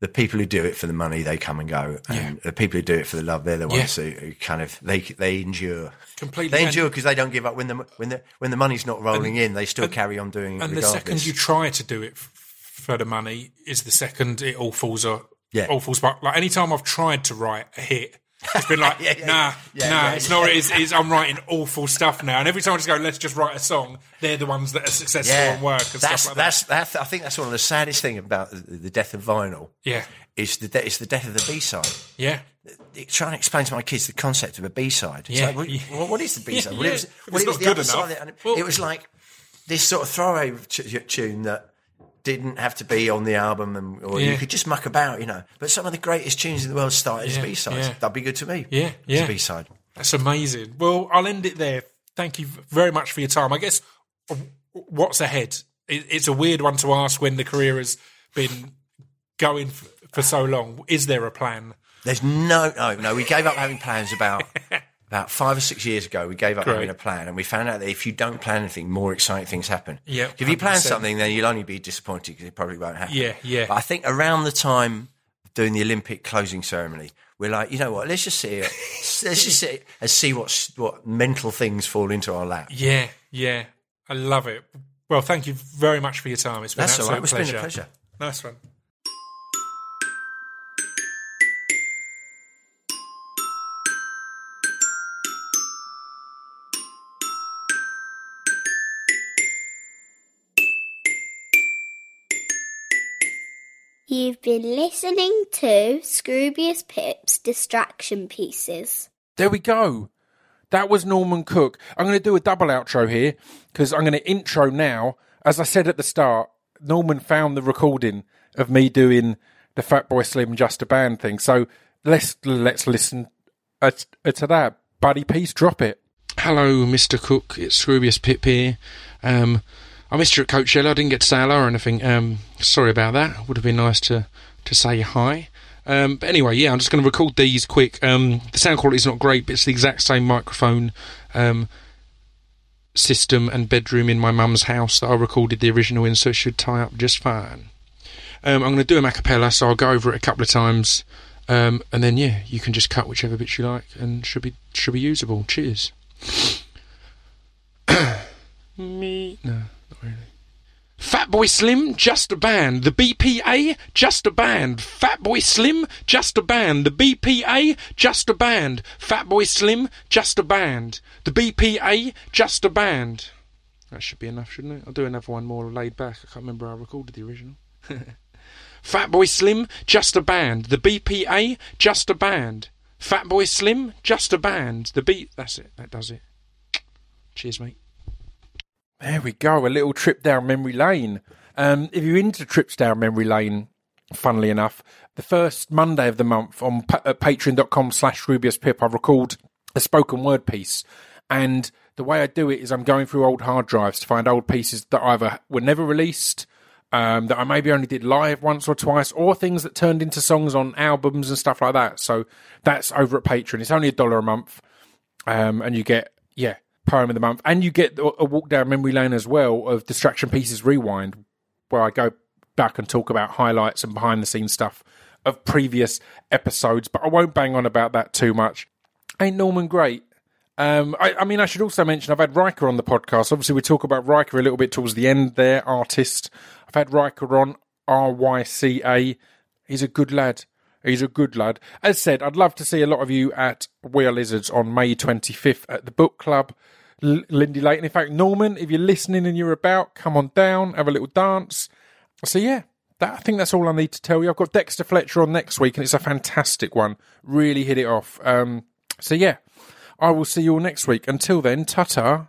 the people who do it for the money they come and go, and the people who do it for the love they're the ones who, who kind of they they endure. Completely. They endure because they don't give up when the when the when the money's not rolling in. They still carry on doing it and the second you try to do it for the money is the second it all falls a, Yeah. all falls apart. Like anytime I've tried to write a hit, it's been like, Yeah, yeah, nah, yeah, nah, yeah, it's yeah. not. It's, it's, I'm writing awful stuff now, and every time I just go, let's just write a song. They're the ones that are successful and work and that's stuff like that's that's. I think that's one of the saddest thing about the, death of vinyl. Yeah. is the de- it's the death of the B side. that. Yeah, trying to explain to my kids the concept of a B side. Yeah, like, what, yeah. what- is the B side? Well, yeah. it was, well, it was not the good other side. enough, it, and well- it was like this sort of throwaway t- tune that didn't have to be on the album, and, or Yeah. you could just muck about, you know. But some of the greatest tunes in the world started Yeah, as B sides. yeah. That'd be good to me. Yeah, yeah. B side. that's amazing. Well, I'll end it there. Thank you very much for your time. I guess uh, what's ahead? It's a weird one to ask when the career has been going for so long. Is there a plan? There's no, no, no. We gave up having plans about about five or six years ago. We gave up Great. having a plan, and we found out that if you don't plan anything, more exciting things happen. Yeah, If you plan 100%. something, then you'll only be disappointed because it probably won't happen. Yeah, yeah. But I think around the time of doing the Olympic closing ceremony, we're like, you know what? Let's just see it. let's just sit and see what what mental things fall into our lap. Yeah, yeah. I love it. Well, thank you very much for your time. It's been That's an all right. absolute It's been a pleasure. pleasure. Nice one. You've been listening to Scroobius Pip's Distraction Pieces. There we go. That was Norman Cook. I'm going to do a double outro here because I'm going to intro now. As I said at the start, Norman found the recording of me doing the Fatboy Slim Just a Band thing. So let's let's listen uh, uh, to that. Buddy Peace, drop it. Hello, Mr. Cook. It's Scroobius Pip here. Um, I missed you at Coachella. I didn't get to say hello or anything. Um, sorry about that. Would have been nice to to say hi. Um, but anyway, yeah, I'm just going to record these quick. Um, the sound quality is not great, but it's the exact same microphone um, system and bedroom in my mum's house that I recorded the original in, so it should tie up just fine. Um, I'm going to do a cappella, so I'll go over it a couple of times, um, and then yeah, you can just cut whichever bits you like, and should be should be usable. Cheers. Me no. Fatboy Slim, just a band. The BPA, just a band. Fatboy Slim, just a band. The BPA, just a band. Fatboy Slim, just a band. The BPA, just a band. That should be enough, shouldn't it? I'll do another one more laid back. I can't remember how I recorded the original. Fatboy Slim, just a band. The BPA, just a band. Fatboy Slim, just a band. The beat. That's it. That does it. Cheers, mate. There we go. A little trip down memory lane. Um, if you're into trips down memory lane, funnily enough, the first Monday of the month on pa- at patreon.com slash Scroobius Pip, I record a spoken word piece. And the way I do it is I'm going through old hard drives to find old pieces that either were never released, um, that I maybe only did live once or twice, or things that turned into songs on albums and stuff like that. So that's over at Patreon. It's only a dollar a month. um, and you get yeah poem of the month, and you get a walk down memory lane as well of Distraction Pieces Rewind, where I go back and talk about highlights and behind the scenes stuff of previous episodes. But I won't bang on about that too much. Ain't Norman great? Um, I, I, mean, I should also mention I've had Ryca on the podcast. Obviously, we talk about Ryca a little bit towards the end there, artist. I've had Ryca on, R Y C A. He's a good lad. He's a good lad. As said, I'd love to see a lot of you at We Are Lizards on May 25th at the book club. L- Lindy Layton. In fact, Norman, if you're listening and you're about, come on down, have a little dance. So, yeah, that, I think that's all I need to tell you. I've got Dexter Fletcher on next week, and it's a fantastic one. Really hit it off. Um, so, yeah, I will see you all next week. Until then, ta ta.